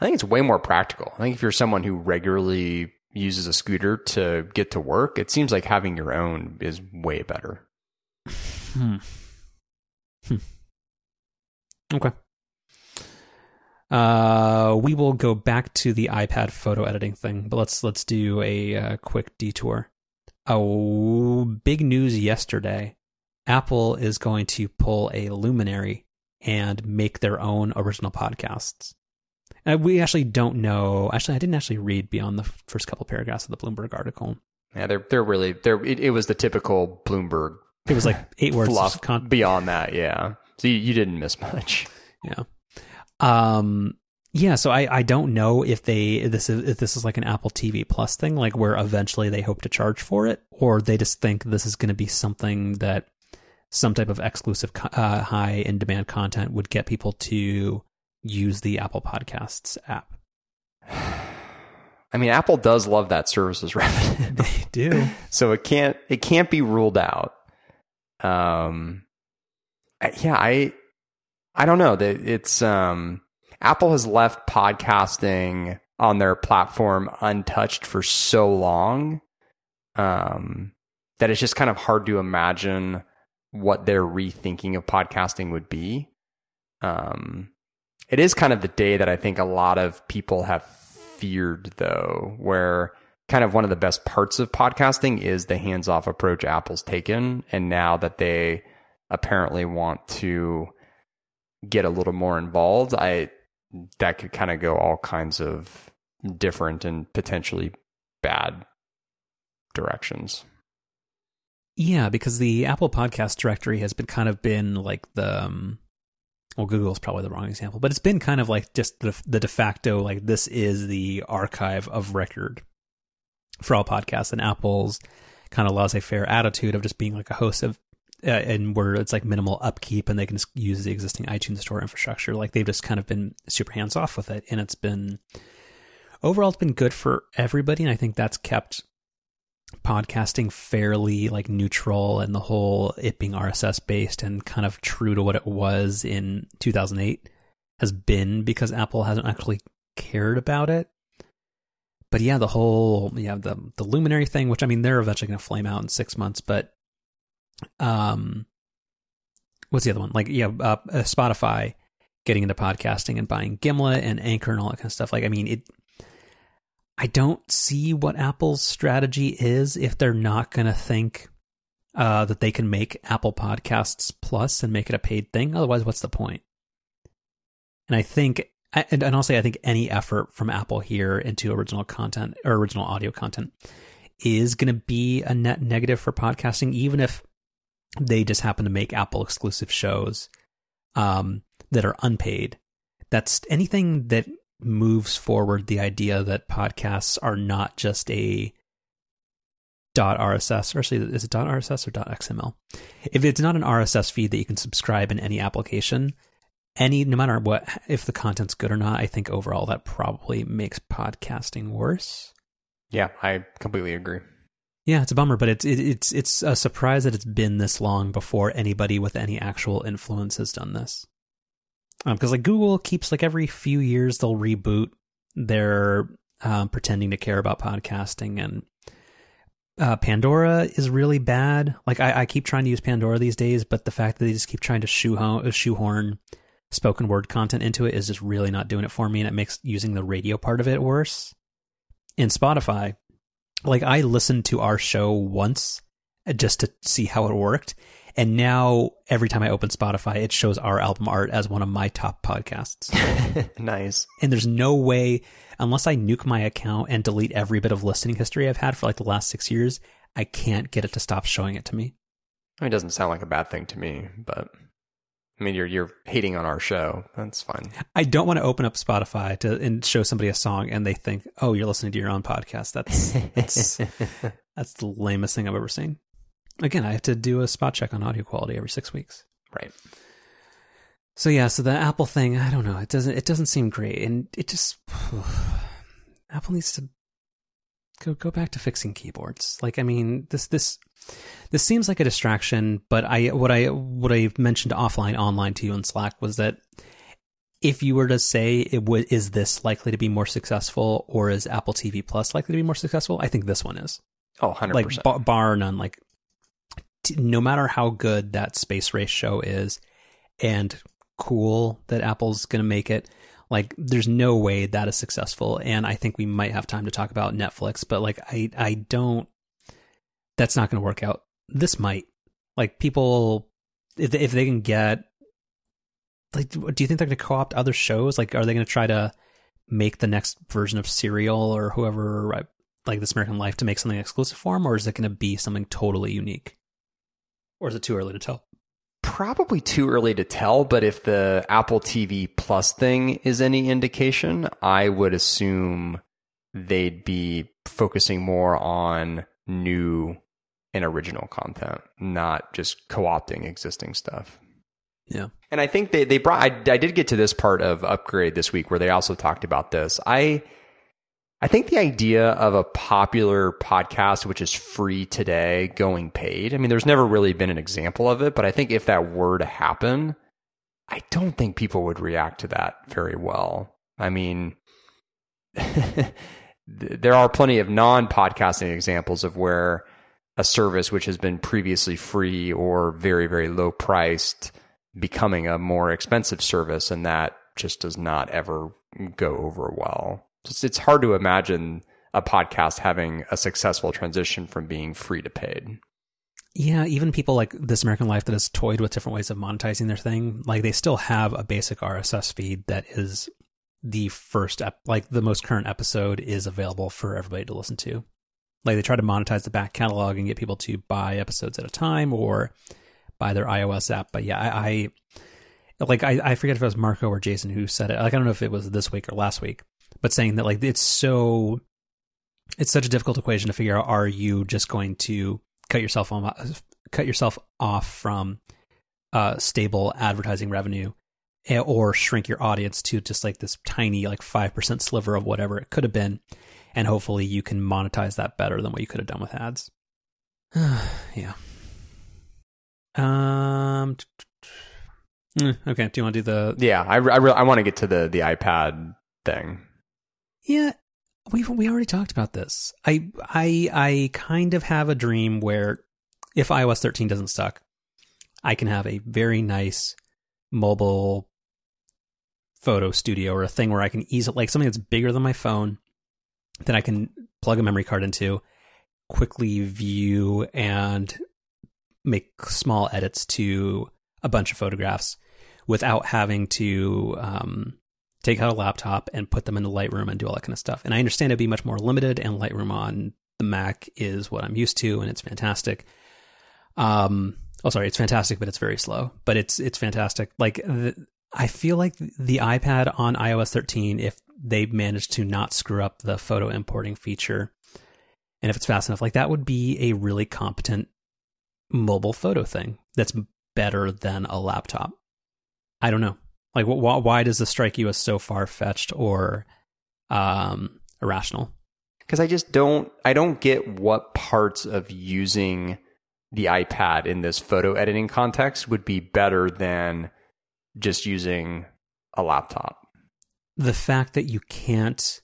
I think it's way more practical. I think if you're someone who regularly uses a scooter to get to work, it seems like having your own is way better. Hmm. hmm. Okay. Uh, we will go back to the iPad photo editing thing, but let's let's do a uh, quick detour. Oh, big news yesterday. Apple is going to pull a Luminary and make their own original podcasts. And we actually don't know. Actually, I didn't actually read beyond the first couple paragraphs of the Bloomberg article. Yeah, they're they're really they're. It, it was the typical Bloomberg. It was like eight words. Fluff con- beyond that, yeah. So you, you didn't miss much. Yeah. Um, yeah, so I, I don't know if they this is if this is like an Apple TV Plus thing, like where eventually they hope to charge for it, or they just think this is going to be something that some type of exclusive uh, high in demand content would get people to use the Apple Podcasts app. *sighs* I mean, Apple does love that services revenue. they do. *laughs* so it can't it can't be ruled out. Um, yeah, I I don't know that it's um, Apple has left podcasting on their platform untouched for so long um, that it's just kind of hard to imagine what their rethinking of podcasting would be. Um, it is kind of the day that I think a lot of people have feared, though, where kind of one of the best parts of podcasting is the hands off approach Apple's taken. And now that they apparently want to get a little more involved, I that could kind of go all kinds of different and potentially bad directions. Yeah, because the Apple Podcast directory has been kind of been like the um, well, Google's probably the wrong example, but it's been kind of like just the, the de facto like this is the archive of record for all podcasts, and Apple's kind of laissez-faire attitude of just being like a host of uh, and where it's like minimal upkeep and they can just use the existing iTunes store infrastructure. Like they've just kind of been super hands off with it, and it's been overall it's been good for everybody, and I think that's kept podcasting fairly like neutral and the whole it being RSS based and kind of true to what it was in 2008 has been because Apple hasn't actually cared about it. But yeah, the whole yeah the the Luminary thing, which I mean they're eventually going to flame out in six months, but um, what's the other one? Like yeah, uh, uh, Spotify getting into podcasting and buying Gimlet and Anchor and all that kind of stuff. Like I mean it I don't see what Apple's strategy is if they're not going to think uh, that they can make Apple Podcasts Plus and make it a paid thing. Otherwise, what's the point? And I think, and, and I'll say, I think any effort from Apple here into original content or original audio content is going to be a net negative for podcasting, even if they just happen to make Apple exclusive shows um, that are unpaid. That's anything that moves forward the idea that podcasts are not just a .rss or actually is it .rss or .xml? If it's not an RSS feed that you can subscribe in any application, any no matter what if the content's good or not, I think overall that probably makes podcasting worse. Yeah, I completely agree. Yeah, it's a bummer, but it's it, it's it's a surprise that it's been this long before anybody with any actual influence has done this because um, like Google keeps like every few years they'll reboot their um, pretending to care about podcasting and uh, Pandora is really bad. Like I, I, keep trying to use Pandora these days, but the fact that they just keep trying to shoehorn, shoehorn spoken word content into it is just really not doing it for me, and it makes using the radio part of it worse. In Spotify, like I listened to our show once uh, just to see how it worked, And now every time I open Spotify, it shows our album art as one of my top podcasts. *laughs* nice. And there's no way, unless I nuke my account and delete every bit of listening history I've had for like the last six years, I can't get it to stop showing it to me. It doesn't sound like a bad thing to me, but I mean, you're you're hating on our show. That's fine. I don't want to open up Spotify to and show somebody a song and they think, "Oh, you're listening to your own podcast." That's that's *laughs* that's the lamest thing I've ever seen. Again, I have to do a spot check on audio quality every six weeks. Right. So yeah, so the Apple thing, I don't know. It doesn't it doesn't seem great, and it just *sighs* Apple needs to go go back to fixing keyboards. Like, I mean, this this this seems like a distraction, but I what I what I mentioned offline online to you in Slack was that if you were to say it would is this likely to be more successful or is Apple TV Plus likely to be more successful? I think this one is. Oh, 100%. Like bar, bar none like t- no matter how good that space race show is and cool that Apple's going to make it like there's no way that is successful and I think we might have time to talk about Netflix but like I I don't that's not going to work out. This might. Like people, if they, if they can get, like, do you think they're going to co-opt other shows? Like, are they going to try to make the next version of Serial or whoever, like This American Life, to make something exclusive for them, or is it going to be something totally unique? Or is it too early to tell? Probably too early to tell, but if the Apple TV Plus thing is any indication, I would assume they'd be focusing more on new and original content, not just co-opting existing stuff. Yeah. And I think they, they brought, I, I did get to this part of upgrade this week where they also talked about this. I, I think the idea of a popular podcast, which is free today, going paid. I mean, there's never really been an example of it, but I think if that were to happen, I don't think people would react to that very well. I mean, *laughs* there are plenty of non podcasting examples of where a service which has been previously free or very, very low priced becoming a more expensive service, and that just does not ever go over well. It's, it's hard to imagine a podcast having a successful transition from being free to paid. Yeah, even people like This American Life that has toyed with different ways of monetizing their thing, like they still have a basic RSS feed that is the first ep- like the most current episode is available for everybody to listen to. Like they try to monetize the back catalog and get people to buy episodes at a time or buy their iOS app. But yeah, I, I like I, I forget if it was Marco or Jason who said it. Like I don't know if it was this week or last week, but saying that like it's so it's such a difficult equation to figure out. Are you just going to cut yourself off, cut yourself off from uh, stable advertising revenue, eh, or shrink your audience to just like this tiny like five percent sliver of whatever it could have been? and hopefully you can monetize that better than what you could have done with ads. *sighs* yeah. Um. Hmm, okay. Do you want to do the? Yeah, I I, re- I want to get to the the iPad thing. Yeah, we we already talked about this. I I I kind of have a dream where if iOS 13 doesn't suck, I can have a very nice mobile photo studio or a thing where I can easily like something that's bigger than my phone that I can plug a memory card into, quickly view and make small edits to a bunch of photographs without having to um, take out a laptop and put them into Lightroom and do all that kind of stuff. And I understand it'd be much more limited, and Lightroom on the Mac is what I'm used to, and it's fantastic. Um, oh, sorry, it's fantastic, but it's very slow. But it's it's fantastic. Like I feel like the iPad on iOS 13, if they managed to not screw up the photo importing feature. And if it's fast enough, like that would be a really competent mobile photo thing that's better than a laptop. I don't know. Like, why, why does this strike you as so far fetched or um, irrational? Because I just don't, I don't get what parts of using the iPad in this photo editing context would be better than just using a laptop the fact that you can't,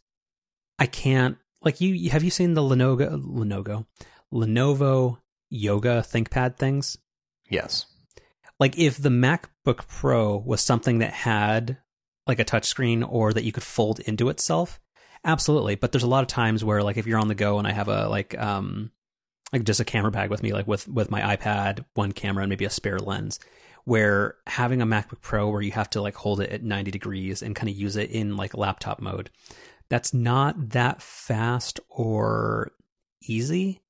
I can't, like you, have you seen the Lenovo, Lenovo, Lenovo Yoga ThinkPad things? Yes. Like if the MacBook Pro was something that had like a touchscreen or that you could fold into itself, absolutely. But there's a lot of times where like if you're on the go and I have a like um like just a camera bag with me, like with with my iPad, one camera, and maybe a spare lens. Where having a MacBook Pro where you have to like hold it at 90 degrees and kind of use it in like laptop mode, that's not that fast or easy.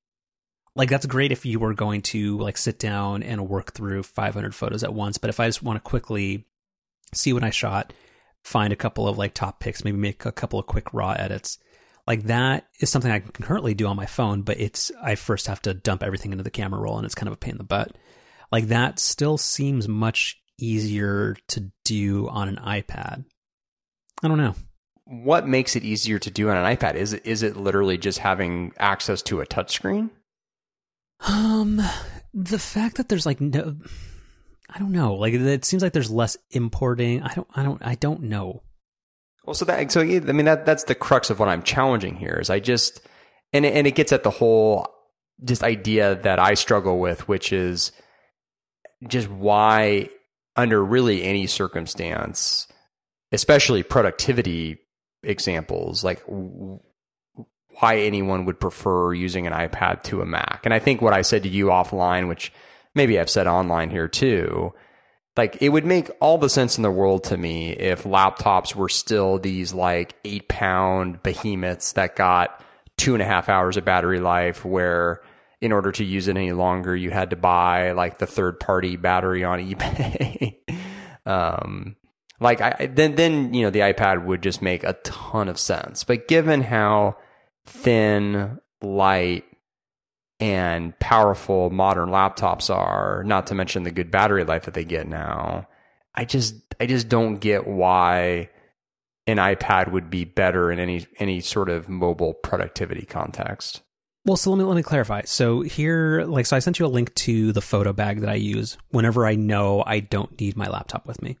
Like that's great if you were going to like sit down and work through 500 photos at once, but if I just want to quickly see what I shot, find a couple of like top picks, maybe make a couple of quick raw edits, like that is something I can currently do on my phone, but it's I first have to dump everything into the camera roll and it's kind of a pain in the butt. Like that still seems much easier to do on an iPad. I don't know. What makes it easier to do on an iPad? Is it is it literally just having access to a touchscreen? Um the fact that there's like no I don't know. Like it seems like there's less importing. I don't I don't I don't know. Well, so that so I mean that that's the crux of what I'm challenging here is I just and and it gets at the whole just idea that I struggle with, which is just why under really any circumstance, especially productivity examples, like why anyone would prefer using an iPad to a Mac. And I think what I said to you offline, which maybe I've said online here too, like it would make all the sense in the world to me if laptops were still these like eight pound behemoths that got two and a half hours of battery life where in order to use it any longer you had to buy like the third party battery on *laughs* ebay um like I, then then you know the ipad would just make a ton of sense but given how thin light and powerful modern laptops are, not to mention the good battery life that they get now. I just I just don't get why an iPad would be better in any any sort of mobile productivity context. Well, so let me let me clarify. So here, like, so I sent you a link to the photo bag that I use whenever I know I don't need my laptop with me.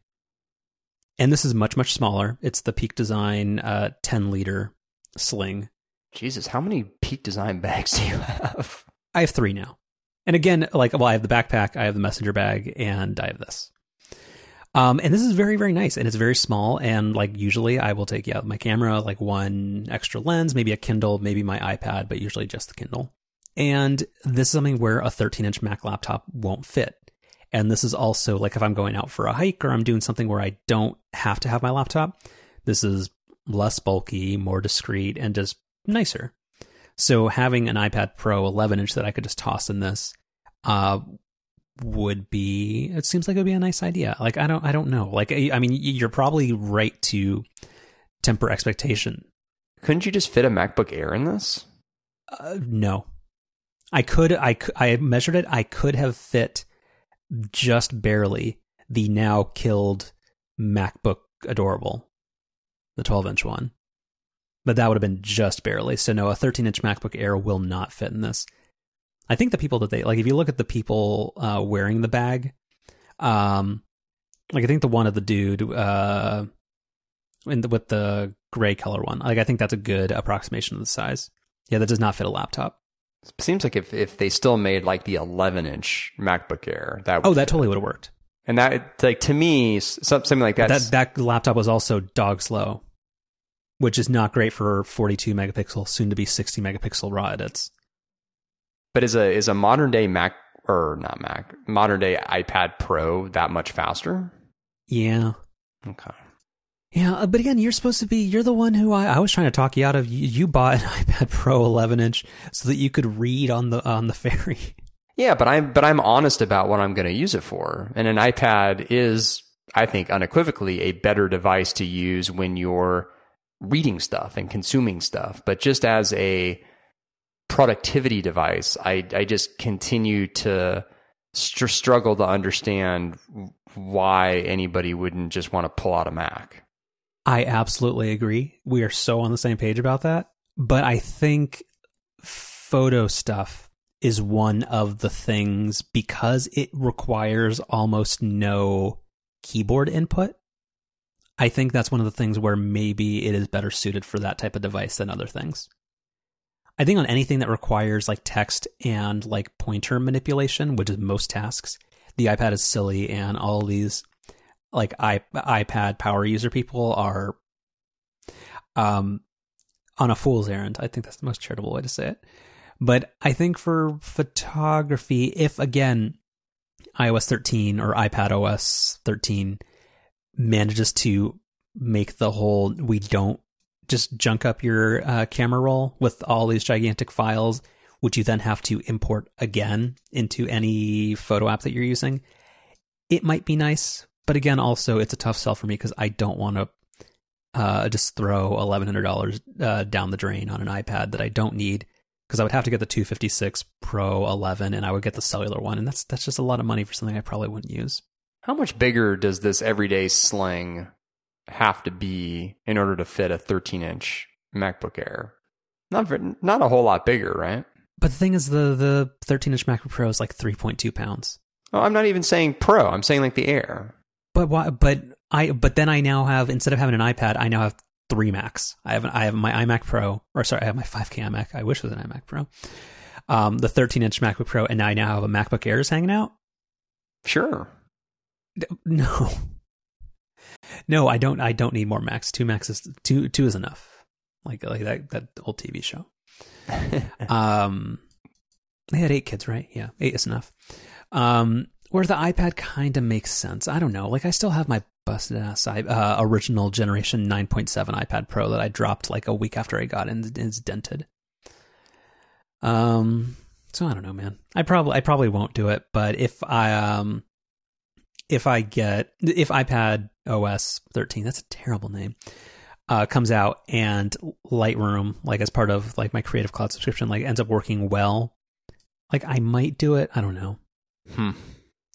And this is much much smaller. It's the Peak Design uh, 10 liter sling. Jesus, how many Peak Design bags *laughs* do you have? I have three now. And again, like, well, I have the backpack, I have the messenger bag, and I have this. Um, and this is very, very nice, and it's very small. And like, usually, I will take yeah my camera, like one extra lens, maybe a Kindle, maybe my iPad, but usually just the Kindle. And this is something where a 13 inch Mac laptop won't fit. And this is also like if I'm going out for a hike or I'm doing something where I don't have to have my laptop, this is less bulky, more discreet, and just nicer. So having an iPad Pro 11 inch that I could just toss in this uh, would be. It seems like it would be a nice idea. Like I don't, I don't know. Like I mean, you're probably right to temper expectation. Couldn't you just fit a MacBook Air in this? Uh, no, I could. I I measured it. I could have fit just barely the now killed MacBook Adorable, the 12 inch one but that would have been just barely. So no, a 13 inch MacBook Air will not fit in this. I think the people that they like, if you look at the people uh, wearing the bag, um, like I think the one of the dude, uh, in the, with the gray color one, like I think that's a good approximation of the size. Yeah, that does not fit a laptop. Seems like if if they still made like the 11 inch MacBook Air, that oh, that totally would have worked. And that like to me, something like that. That that laptop was also dog slow which is not great for 42 megapixel, soon to be 60 megapixel raw edits. But is a is a modern day Mac or not Mac, modern day iPad Pro that much faster? Yeah. Okay. Yeah, uh, but again, you're supposed to be. You're the one who I, I was trying to talk you out of. You, you bought an *laughs* iPad Pro 11 inch so that you could read on the on the *laughs* ferry. Yeah, but I'm but I'm honest about what I'm going to use it for, and an iPad is, I think, unequivocally a better device to use when you're reading stuff and consuming stuff. But just as a productivity device, I, I just continue to str- struggle to understand why anybody wouldn't just want to pull out a Mac. I absolutely agree. We are so on the same page about that. But I think photo stuff is one of the things because it requires almost no keyboard input I think that's one of the things where maybe it is better suited for that type of device than other things. I think on anything that requires like text and like pointer manipulation, which is most tasks, the iPad is silly, and all these like iPad power user people are um on a fool's errand. I think that's the most charitable way to say it. But I think for photography, if again iOS 13 or iPad OS 13 manages to make the whole we don't just junk up your uh, camera roll with all these gigantic files, which you then have to import again into any photo app that you're using. It might be nice, but again, also it's a tough sell for me because I don't want to uh, just throw eleven hundred dollars uh, down the drain on an iPad that I don't need because I would have to get the 256 Pro 11 and I would get the cellular one, and that's that's just a lot of money for something I probably wouldn't use. How much bigger does this everyday sling have to be in order to fit a 13 inch MacBook Air? Not very, not a whole lot bigger, right? But the thing is, the the 13 inch MacBook Pro is like 3.2 pounds. Oh, I'm not even saying Pro. I'm saying like the Air. But why? But I. But then I now have instead of having an iPad, I now have three Macs. I have I have my iMac Pro, or sorry, I have my 5K iMac. I wish it was an iMac Pro. Um, the 13 inch MacBook Pro, and now I now have a MacBook Airs hanging out. Sure. *laughs* No, no, I don't. I don't need more Macs. Two Macs is two. Two is enough. Like like that that old TV show. *laughs* um, they had eight kids, right? Yeah, eight is enough. Um, where the iPad kind of makes sense. I don't know. Like I still have my busted ass uh, original generation 9.7 iPad Pro that I dropped like a week after I got it and it's dented. Um, so I don't know, man. I probably I probably won't do it, but if I um if I get if iPad OS 13, that's a terrible name. Uh, comes out and Lightroom, like as part of like my Creative Cloud subscription, like ends up working well. Like I might do it. I don't know. Hmm.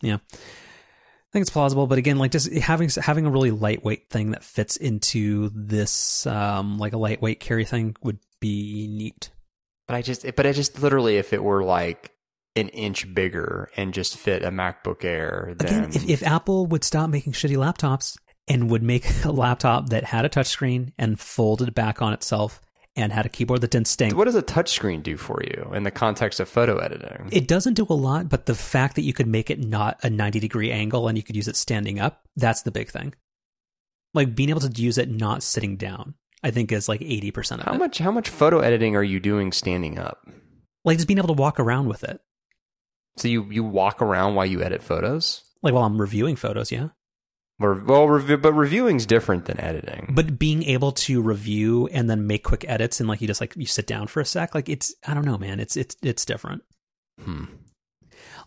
Yeah. I think it's plausible, but again, like just having having a really lightweight thing that fits into this, um, like a lightweight carry thing would be neat. But I just, but I just literally, if it were like an inch bigger and just fit a MacBook Air, then Again, if, if Apple would stop making shitty laptops and would make *laughs* a laptop that had a touchscreen and folded back on itself and had a keyboard that didn't stink. what does a touchscreen do for you in the context of photo editing? It doesn't do a lot, but the fact that you could make it not a 90 degree angle and you could use it standing up, that's the big thing. Like being able to use it not sitting down, I think is like 80% of how it. much how much photo editing are you doing standing up? Like just being able to walk around with it. So you you walk around while you edit photos? Like while I'm reviewing photos, yeah. Or, well, review, but reviewing's different than editing. But being able to review and then make quick edits and like you just like you sit down for a sec, like it's I don't know, man. It's it's it's different. Hmm.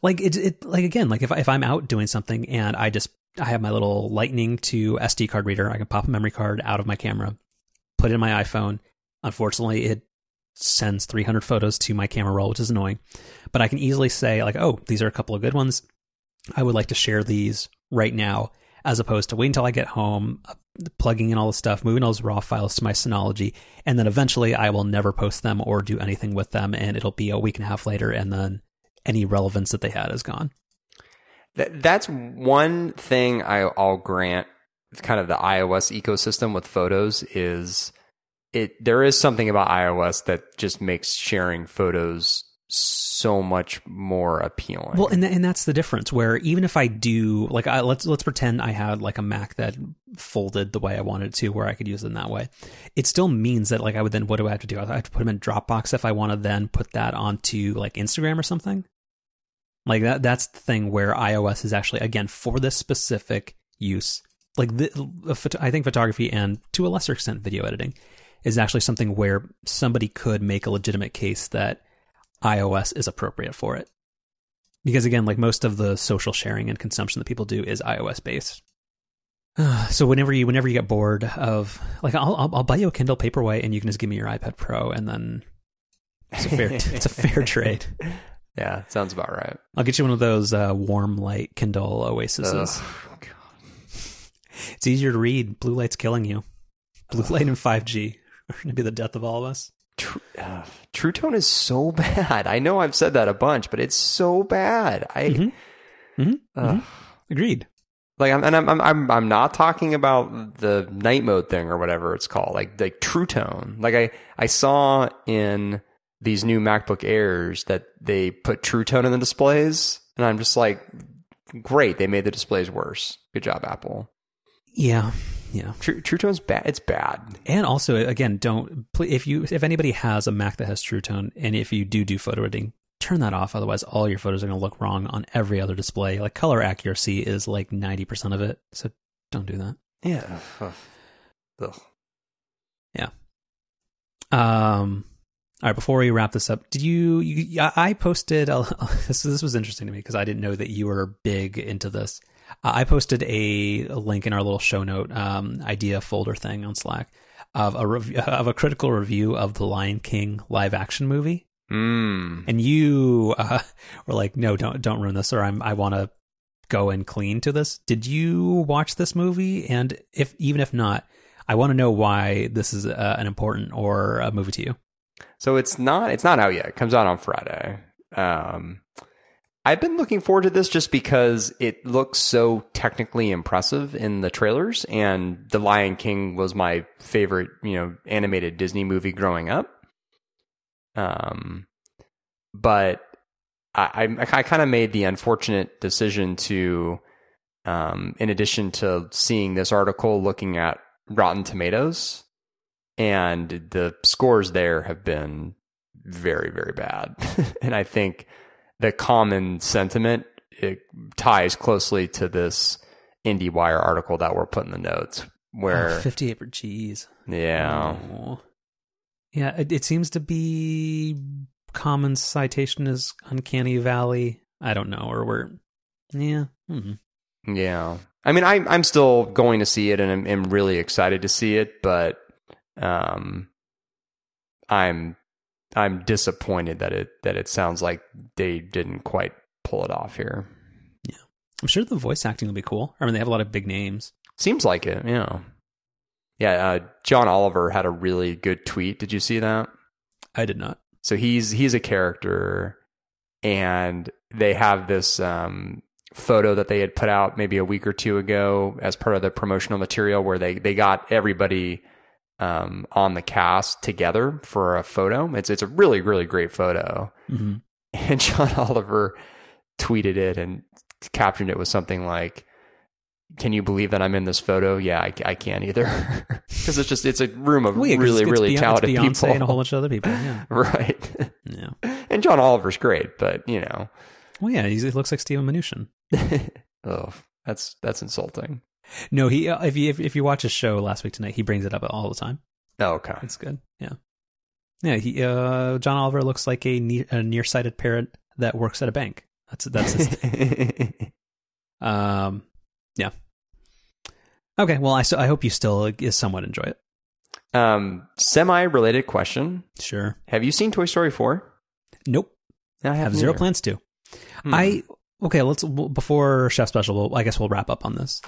Like it it like again, like if I, if I'm out doing something and I just I have my little lightning to SD card reader, I can pop a memory card out of my camera, put it in my iPhone. Unfortunately, it sends 300 photos to my camera roll, which is annoying. But I can easily say like, "Oh, these are a couple of good ones. I would like to share these right now." As opposed to wait until I get home, plugging in all the stuff, moving all those raw files to my Synology, and then eventually I will never post them or do anything with them, and it'll be a week and a half later, and then any relevance that they had is gone. That, that's one thing I'll grant kind of the iOS ecosystem with photos is it there is something about iOS that just makes sharing photos so much more appealing. Well, and th- and that's the difference. Where even if I do like, I, let's let's pretend I had like a Mac that folded the way I wanted to, where I could use it in that way. It still means that like I would then what do I have to do? I have to put them in Dropbox if I want to then put that onto like Instagram or something. Like that. That's the thing where iOS is actually again for this specific use. Like the, I think photography and to a lesser extent video editing is actually something where somebody could make a legitimate case that iOS is appropriate for it. Because again, like most of the social sharing and consumption that people do is iOS based. *sighs* so whenever you whenever you get bored of like I'll, I'll I'll buy you a Kindle Paperwhite and you can just give me your iPad Pro and then it's a fair *laughs* it's a fair trade. Yeah, sounds about right. I'll get you one of those uh, warm light Kindle Oases. *laughs* It's easier to read. Blue light's killing you. Blue light and 5G are going to be the death of all of us. True, uh, True Tone is so *laughs* bad. I know I've said that a bunch, but it's so bad. I mm-hmm. Mm-hmm. Uh, mm-hmm. agreed. Like I'm, and I'm, I'm, I'm, I'm not talking about the night mode thing or whatever it's called. Like, like True Tone. Like I, I saw in these new MacBook Airs that they put True Tone in the displays, and I'm just like, great, they made the displays worse. Good job, Apple. Yeah, Yeah. True, True Tone's bad. It's bad. And also, again, don't if you if anybody has a Mac that has True Tone, and if you do do photo editing, turn that off. Otherwise, all your photos are going to look wrong on every other display. Like color accuracy is like ninety percent of it, so don't do that. Yeah. Ugh. Yeah. Um. All right. Before we wrap this up, did you? you I I posted. A, *laughs* this this was interesting to me because I didn't know that you were big into this. Uh, I posted a, a link in our little show note um, idea folder thing on Slack of a rev- *laughs* of a critical review of the Lion King live action movie. Mm. and you *laughs* uh, were like, "No, don't don't ruin this," or "I'm I want to go and clean to this." Did you watch this movie? And if even if not, I want to know why this is uh, an important or a movie to you. So it's not it's not out yet. It comes out on Friday. Um, I've been looking forward to this just because it looks so technically impressive in the trailers, and The Lion King was my favorite, you know, animated Disney movie growing up. Um, but I I, I kind of made the unfortunate decision to, um, in addition to seeing this article, looking at Rotten Tomatoes, and the scores there have been very very bad, *laughs* and I think the common sentiment it ties closely to this IndieWire article that we're putting the notes where Oh, fifty-eight per G's. yeah Oh. yeah. It, it seems to be common citation is Uncanny Valley. I don't know, or we're yeah. mhm. Yeah. I mean, I, I'm still going to see it and I'm, I'm really excited to see it, but um, I'm I'm disappointed that it that it sounds like they didn't quite pull it off here. Yeah, I'm sure the voice acting will be cool. I mean, they have a lot of big names. Seems like it, yeah. Yeah, uh, John Oliver had a really good tweet. Did you see that? I did not. So he's he's a character, and they have this um, photo that they had put out maybe a week or two ago as part of the promotional material, where they they got everybody um, on the cast together for a photo. It's it's a really really great photo, hmm *laughs* and John Oliver tweeted it and captioned it with something like. Can you believe that I'm in this photo? Yeah, I, I can't either, *laughs* because it's just it's a room of Well, yeah, 'cause really it's really Beyonce- talented Beyonce people, and a whole bunch of other people. Yeah, *laughs* right? yeah. and John Oliver's great, but you know, Well, yeah, he looks like Steven Mnuchin. oh, that's that's insulting. No, he uh, if you if, if you watch his show last week tonight, he brings it up all the time. Oh, okay. It's good. Yeah, yeah. He uh, John Oliver looks like a, ne- a nearsighted parrot that works at a bank. That's that's his *laughs* thing. um, yeah. Okay, well, I so I hope you still uh, somewhat enjoy it. um, semi-related question: Sure. Have you seen Toy Story four? Nope. I I have zero plans to. Hmm. I okay. Let's before Chef Special. I guess we'll wrap up on this.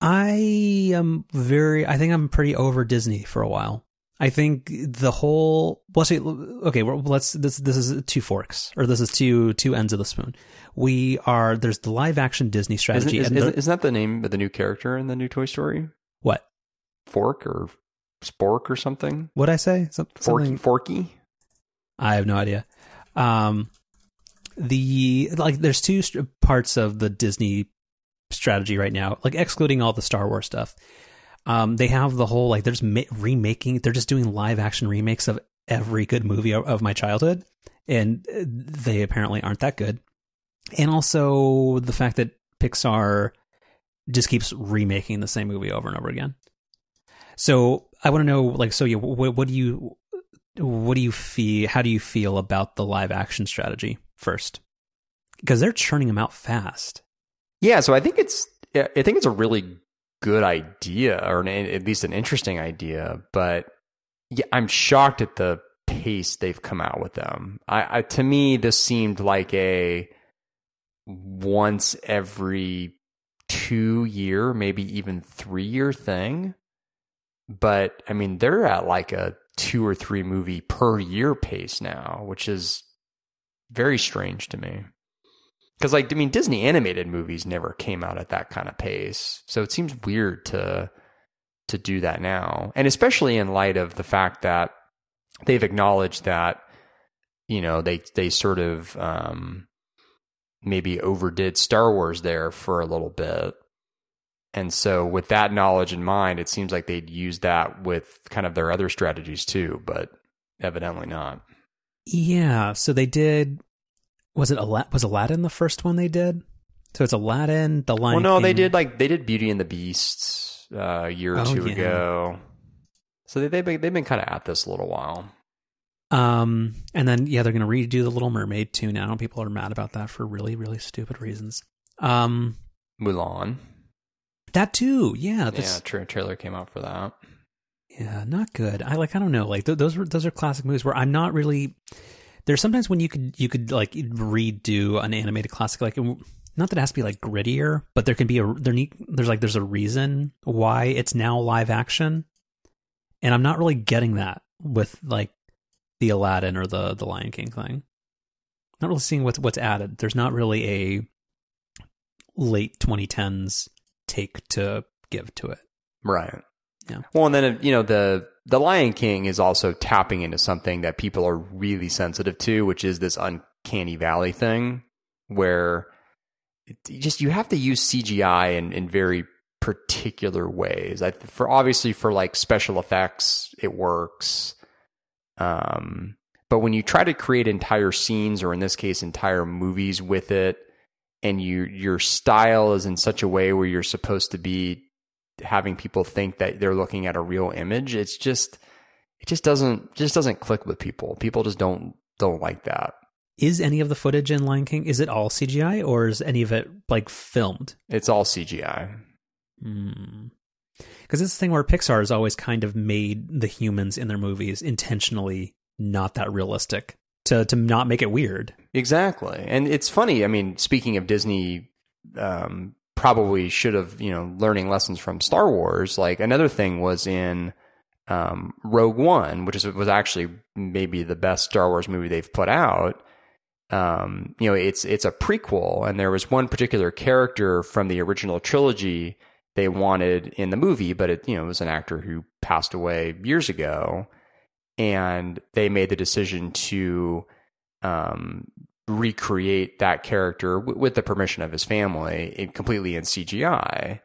I am very. I think I'm pretty over Disney for a while. I think the whole. Well, see, okay. Well, let's. This this is two forks, or this is two two ends of the spoon. We are there's the live action Disney strategy. isn't, the- isn't that the name of the new character in the new Toy Story? what? Fork or Spork or something? What I say? Some, Forky, something. Forky? I have no idea. Um, the like, there's two parts of the Disney strategy right now, like excluding all the Star Wars stuff. Um, they have the whole like, there's ma- remaking. They're just doing live action remakes of every good movie of, of my childhood, and uh, they apparently aren't that good. And also the fact that Pixar just keeps remaking the same movie over and over again. So I want to know, like, so yeah, what, what do you what do you feel how do you feel about the live action strategy first because they're churning them out fast Yeah, so I think it's I think it's a really good idea, or an, at least an interesting idea. But yeah, I'm shocked at the pace they've come out with them. I, I to me, this seemed like a once every two year, maybe even three year thing. But I mean, they're at like a two or three movie per year pace now, which is very strange to me. Because, like, I mean, Disney animated movies never came out at that kind of pace, so it seems weird to to do that now, and especially in light of the fact that they've acknowledged that you know they they sort of um, maybe overdid Star Wars there for a little bit, And so, with that knowledge in mind, it seems like they'd use that with kind of their other strategies too, but evidently not. Yeah, so they did. Was it Ala- was Aladdin the first one they did? So it's Aladdin, The Lion. Well, no, King. they did like they did Beauty and the Beast uh, a year or Oh, two yeah. ago. So they, they've been, they've been kind of at this a little while. Um, and then yeah, they're gonna redo the Little Mermaid too now. People are mad about that for really, really stupid reasons. Um, Mulan, that too. Yeah, yeah, that's, tra- trailer came out for that. yeah, not good. I like. I don't know. Like th- those were those are classic movies where I'm not really. There's sometimes when you could you could like redo an animated classic like. Not that it has to be like grittier, but there can be a there need, there's like there's a reason why it's now live action, and I'm not really getting that with like the Aladdin or the the Lion King thing. Not really seeing what's what's added. There's not really a late 2010s take to give to it. Right. Yeah. Well, and then you know the the Lion King is also tapping into something that people are really sensitive to, which is this uncanny valley thing, where just you have to use CGI in in very particular ways. I, for obviously for like special effects, it works. Um, but when you try to create entire scenes, or in this case, entire movies with it, and you your style is in such a way where you're supposed to be having people think that they're looking at a real image it's just it just doesn't just doesn't click with people. People just don't don't like that. Is any of the footage in Lion King is it all CGI or is any of it like filmed? it's all cgi Because it's the thing where Pixar has always kind of made the humans in their movies intentionally not that realistic to to not make it weird. exactly. And it's funny i mean speaking of disney um probably should have you know learning lessons from star wars. Like another thing was in um rogue one which is was actually maybe the best star wars movie they've put out. Um, you know, it's it's a prequel, and there was one particular character from the original trilogy they wanted in the movie, but it you know it was an actor who passed away years ago, and they made the decision to um, recreate that character w- with the permission of his family, in, completely in CGI.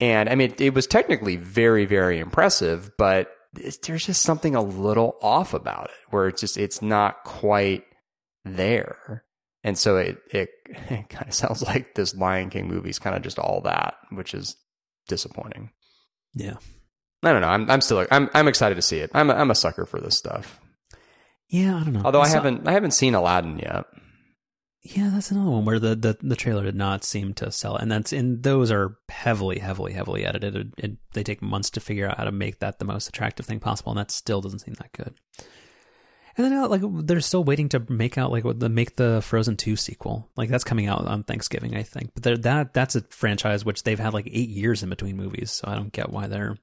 And I mean, it, it was technically very, very impressive, but there's just something a little off about it, where it's just it's not quite there. And so it, it, *laughs* it kind of sounds like this Lion King movie is kind of just all that, which is disappointing. Yeah. I don't know. I'm I'm still I'm I'm excited to see it. I'm a, I'm a sucker for this stuff. Yeah, I don't know. Although I saw- haven't I haven't seen Aladdin yet. Yeah, that's another one where the, the, the trailer did not seem to sell, and that's and those are heavily, heavily, heavily edited. It, it, they take months to figure out how to make that the most attractive thing possible, and that still doesn't seem that good. And then uh, like they're still waiting to make out like the make the Frozen two sequel. Like that's coming out on Thanksgiving, I think. But that that's a franchise which they've had like eight years in between movies, so I don't get why they're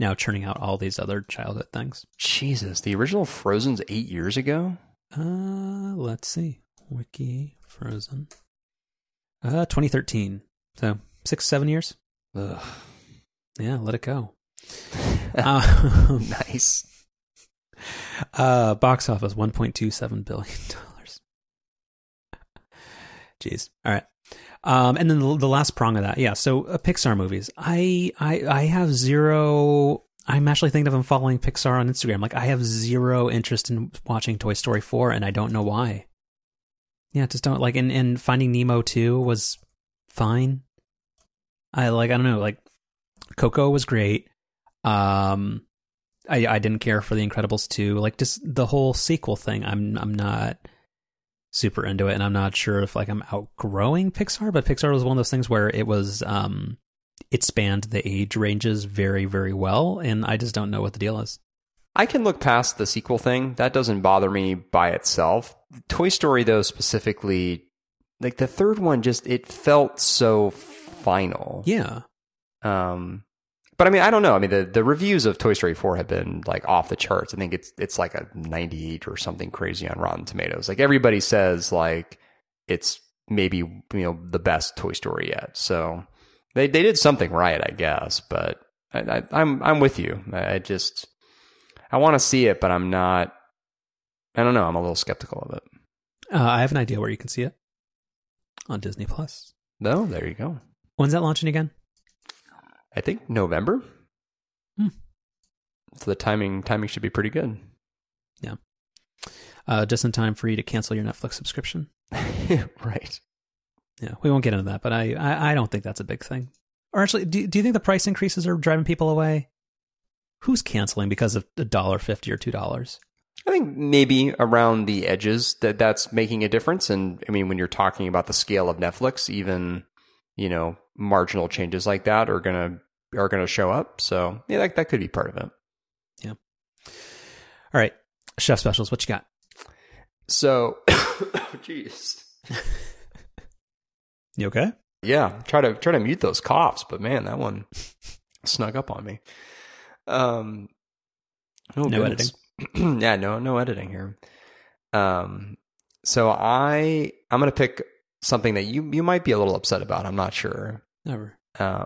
now churning out all these other childhood things. Jesus, the original Frozen's eight years ago. Uh, let's see. Wiki Frozen. Uh, 2013. So six, seven years. Ugh. Yeah, let it go. *laughs* uh, *laughs* nice. uh, box office 1.27 billion dollars. Jeez. All right. Um, and then the, the last prong of that, yeah. So uh, Pixar movies. I, I, I have zero. I'm actually thinking of I'm following Pixar on Instagram. Like I have zero interest in watching Toy Story 4, and I don't know why. Yeah, just don't like. And and Finding Nemo 2 was fine. I like. I don't know. Like Coco was great. Um, I I didn't care for The Incredibles 2. Like just the whole sequel thing. I'm I'm not super into it, and I'm not sure if like I'm outgrowing Pixar. But Pixar was one of those things where it was um it spanned the age ranges very very well, and I just don't know what the deal is. I can look past the sequel thing. That doesn't bother me by itself. Toy Story, though, specifically, like the third one, just it felt so final. Yeah, Um, but I mean, I don't know. I mean, the, the reviews of Toy Story 4 have been like off the charts. I think it's it's like a 98 or something crazy on Rotten Tomatoes. Like everybody says, like it's maybe you know the best Toy Story yet. So they they did something right, I guess. But I, I, I'm I'm with you. I just I want to see it, but I'm not. I don't know. I'm a little skeptical of it. uh, I have an idea where you can see it on Disney Plus. No, there you go. When's that launching again? I think November. Hmm. So the timing timing should be pretty good. Yeah. Uh, just in time for you to cancel your Netflix subscription. *laughs* right. Yeah, we won't get into that, but I, I, I don't think that's a big thing. Or actually, do, do you think the price increases are driving people away? Who's canceling because of a dollar fifty or two dollars? I think maybe around the edges that that's making a difference. And I mean, when you're talking about the scale of Netflix, even you know marginal changes like that are gonna are gonna show up. So yeah, that that could be part of it. Yeah. All right, chef specials. What you got? So, *coughs* jeez, *laughs* You okay? yeah, try to try to mute those coughs, but man, that one *laughs* snuck up on me. Um, oh, No goodness. *clears throat* yeah, no, no editing here. Um, so I I'm gonna pick something that you you might be a little upset about. I'm not sure. Never. Uh,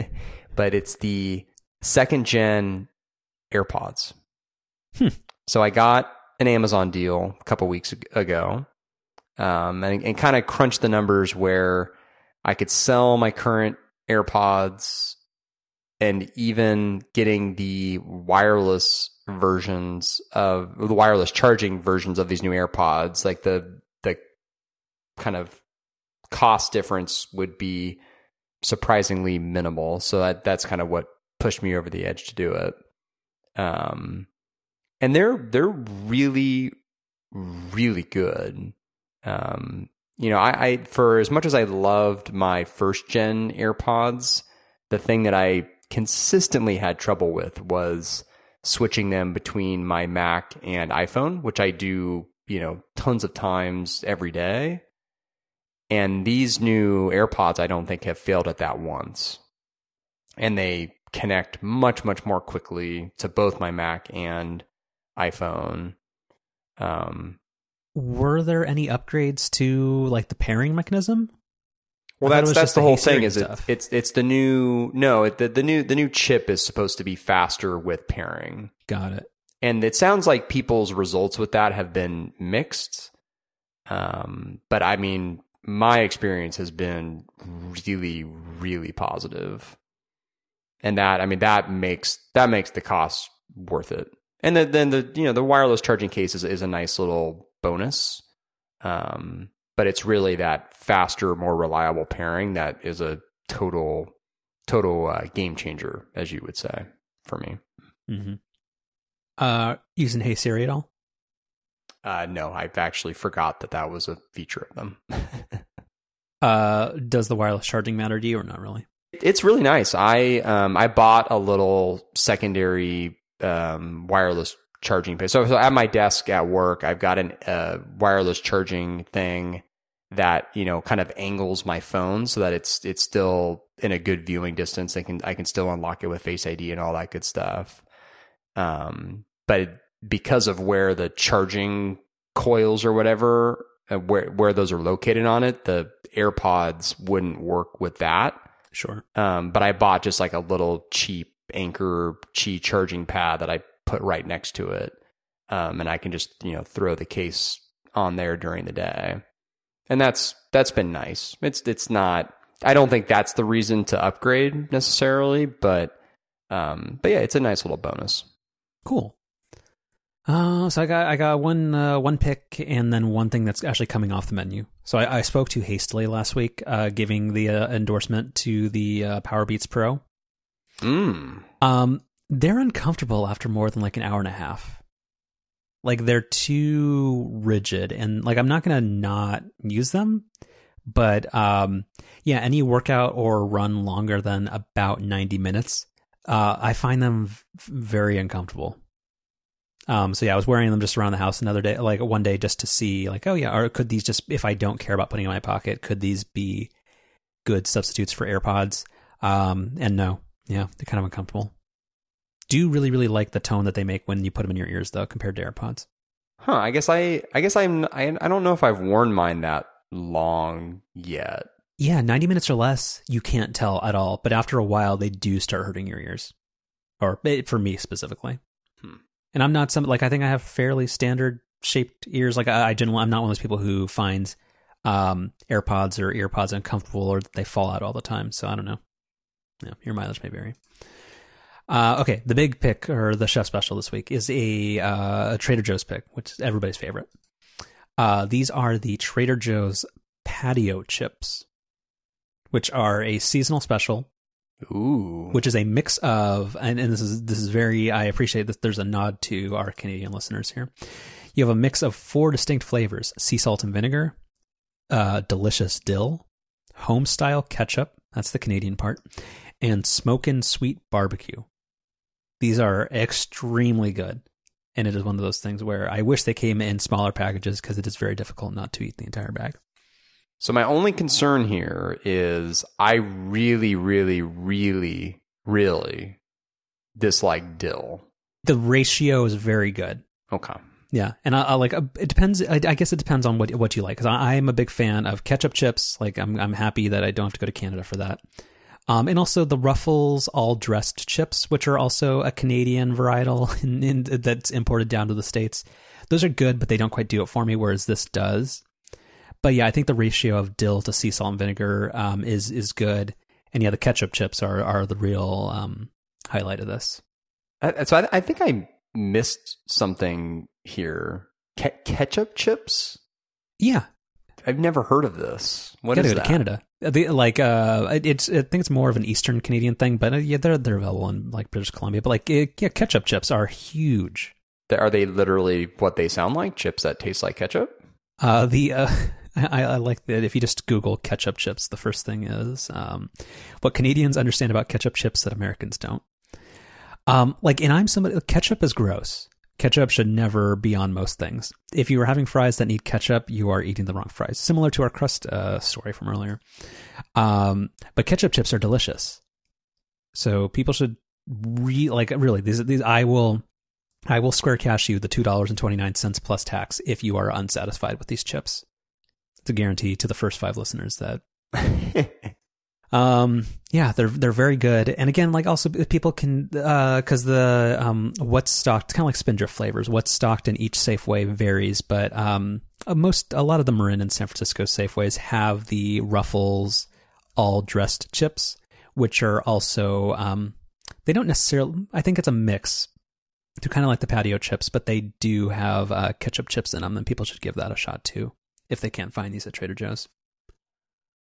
*laughs* but it's the second gen AirPods. Hmm. So I got an Amazon deal a couple weeks ago, um, and, and kind of crunched the numbers where I could sell my current AirPods and even getting the wireless versions of the wireless charging versions of these new AirPods, like the the kind of cost difference would be surprisingly minimal. So that that's kind of what pushed me over the edge to do it. Um, and they're they're really really good. Um, you know, I, I for as much as I loved my first gen AirPods, the thing that I consistently had trouble with was switching them between my Mac and iPhone, which I do, you know, tons of times every day. And these new AirPods, I don't think have failed at that once. And they connect much, much more quickly to both my Mac and iPhone. Um, Were there any upgrades to like the pairing mechanism? Well, I thought it that's that's the the whole thing. Is it, it's it's the new no it, the the new the new chip is supposed to be faster with pairing. Got it. and it sounds like people's results with that have been mixed. Um, but I mean, my experience has been really, really positive. and that I mean that makes that makes the cost worth it. And then then the you know the wireless charging case is, is a nice little bonus, um, but it's really that faster, more reliable pairing that is a total total uh, game changer, as you would say, for me. hmm Uh, using Hey Siri at all? Uh, no, I've actually forgot that that was a feature of them. *laughs* Uh, does the wireless charging matter to you or not really? it's really nice. I um I bought a little secondary um wireless charging pad. So, so at my desk at work, I've got a uh, wireless charging thing that you know kind of angles my phone so that it's it's still in a good viewing distance. I can I can still unlock it with Face ID and all that good stuff. Um, but because of where the charging coils or whatever uh, where where those are located on it, the AirPods wouldn't work with that. Sure. Um, but I bought just like a little cheap Anker Qi charging pad that I put right next to it, um, and I can just you know throw the case on there during the day, and that's that's been nice. It's it's not. I don't think that's the reason to upgrade necessarily, but um, but yeah, it's a nice little bonus. Cool. Uh, so I got I got one uh, one pick and then one thing that's actually coming off the menu. So I, I spoke too hastily last week, uh, giving the uh, endorsement to the uh, Powerbeats Pro. Mm. Um, they're uncomfortable after more than like an hour and a half. Like they're too rigid, and like I'm not gonna not use them, but um, yeah, any workout or run longer than about 90 minutes, uh, I find them v- very uncomfortable. Um, so yeah, I was wearing them just around the house another day, like one day, just to see, like, oh yeah, or could these just, if I don't care about putting in my pocket, could these be good substitutes for AirPods? Um, and no, yeah, they're kind of uncomfortable. Do you really, really like the tone that they make when you put them in your ears, though, compared to AirPods. Huh. I guess I I guess I'm I I don't know if I've worn mine that long yet. Yeah, 90 minutes or less, you can't tell at all. But after a while, they do start hurting your ears. Or eh, for me specifically. Hmm. And I'm not some, like, I think I have fairly standard shaped ears. Like, I, I generally, I'm not one of those people who finds um, AirPods or EarPods uncomfortable or they fall out all the time. So I don't know. Yeah, your mileage may vary. Uh, okay, the big pick or the chef special this week is a, uh, a Trader Joe's pick, which is everybody's favorite. Uh, these are the Trader Joe's patio chips, which are a seasonal special, Ooh. which is a mix of, and, and this is this is very. I appreciate that there's a nod to our Canadian listeners here. You have a mix of four distinct flavors: sea salt and vinegar, uh, delicious dill, home style ketchup. That's the Canadian part, and smokin' sweet barbecue. These are extremely good. And it is one of those things where I wish they came in smaller packages because it is very difficult not to eat the entire bag. So my only concern here is I really, really, really, really dislike dill. The ratio is very good. Okay. Yeah, and I, I like uh, it depends. I, I guess it depends on what what you like. Because I, I am a big fan of ketchup chips. Like I'm I'm happy that I don't have to go to Canada for that. Um, and also the Ruffles all dressed chips, which are also a Canadian varietal *laughs* in, in, that's imported down to the states. Those are good, but they don't quite do it for me. Whereas this does. But yeah, I think the ratio of dill to sea salt and vinegar um, is is good. And yeah, the ketchup chips are are the real um, highlight of this. I, so I, I think I missed something here. Ke- ketchup chips? Yeah, I've never heard of this. What gotta is go that? Canada. The, like, uh, it's I think it's more of an Eastern Canadian thing, but uh, yeah, they're they're available in like British Columbia. But like, uh, yeah, ketchup chips are huge. Are they literally what they sound like? Chips that taste like ketchup? Uh, the uh, *laughs* I, I like that if you just Google ketchup chips, the first thing is um, what Canadians understand about ketchup chips that Americans don't. Um, like, and I'm somebody. Ketchup is gross. Ketchup should never be on most things. If you are having fries that need ketchup, you are eating the wrong fries. Similar to our crust uh, story from earlier. Um, but ketchup chips are delicious. So people should re like really these these I will I will square cash you the two dollars and twenty nine cents plus tax if you are unsatisfied with these chips. It's a guarantee to the first five listeners that *laughs* um, yeah, they're they're very good. And again, like also people can uh because the um what's stocked kind of like Spindrift flavors. What's stocked in each Safeway varies, but um uh, most a lot of the Marin and San Francisco Safeways have the Ruffles all dressed chips, which are also um they don't necessarily. I think it's a mix. They're kind of like the patio chips, but they do have uh, ketchup chips in them, and people should give that a shot too if they can't find these at Trader Joe's.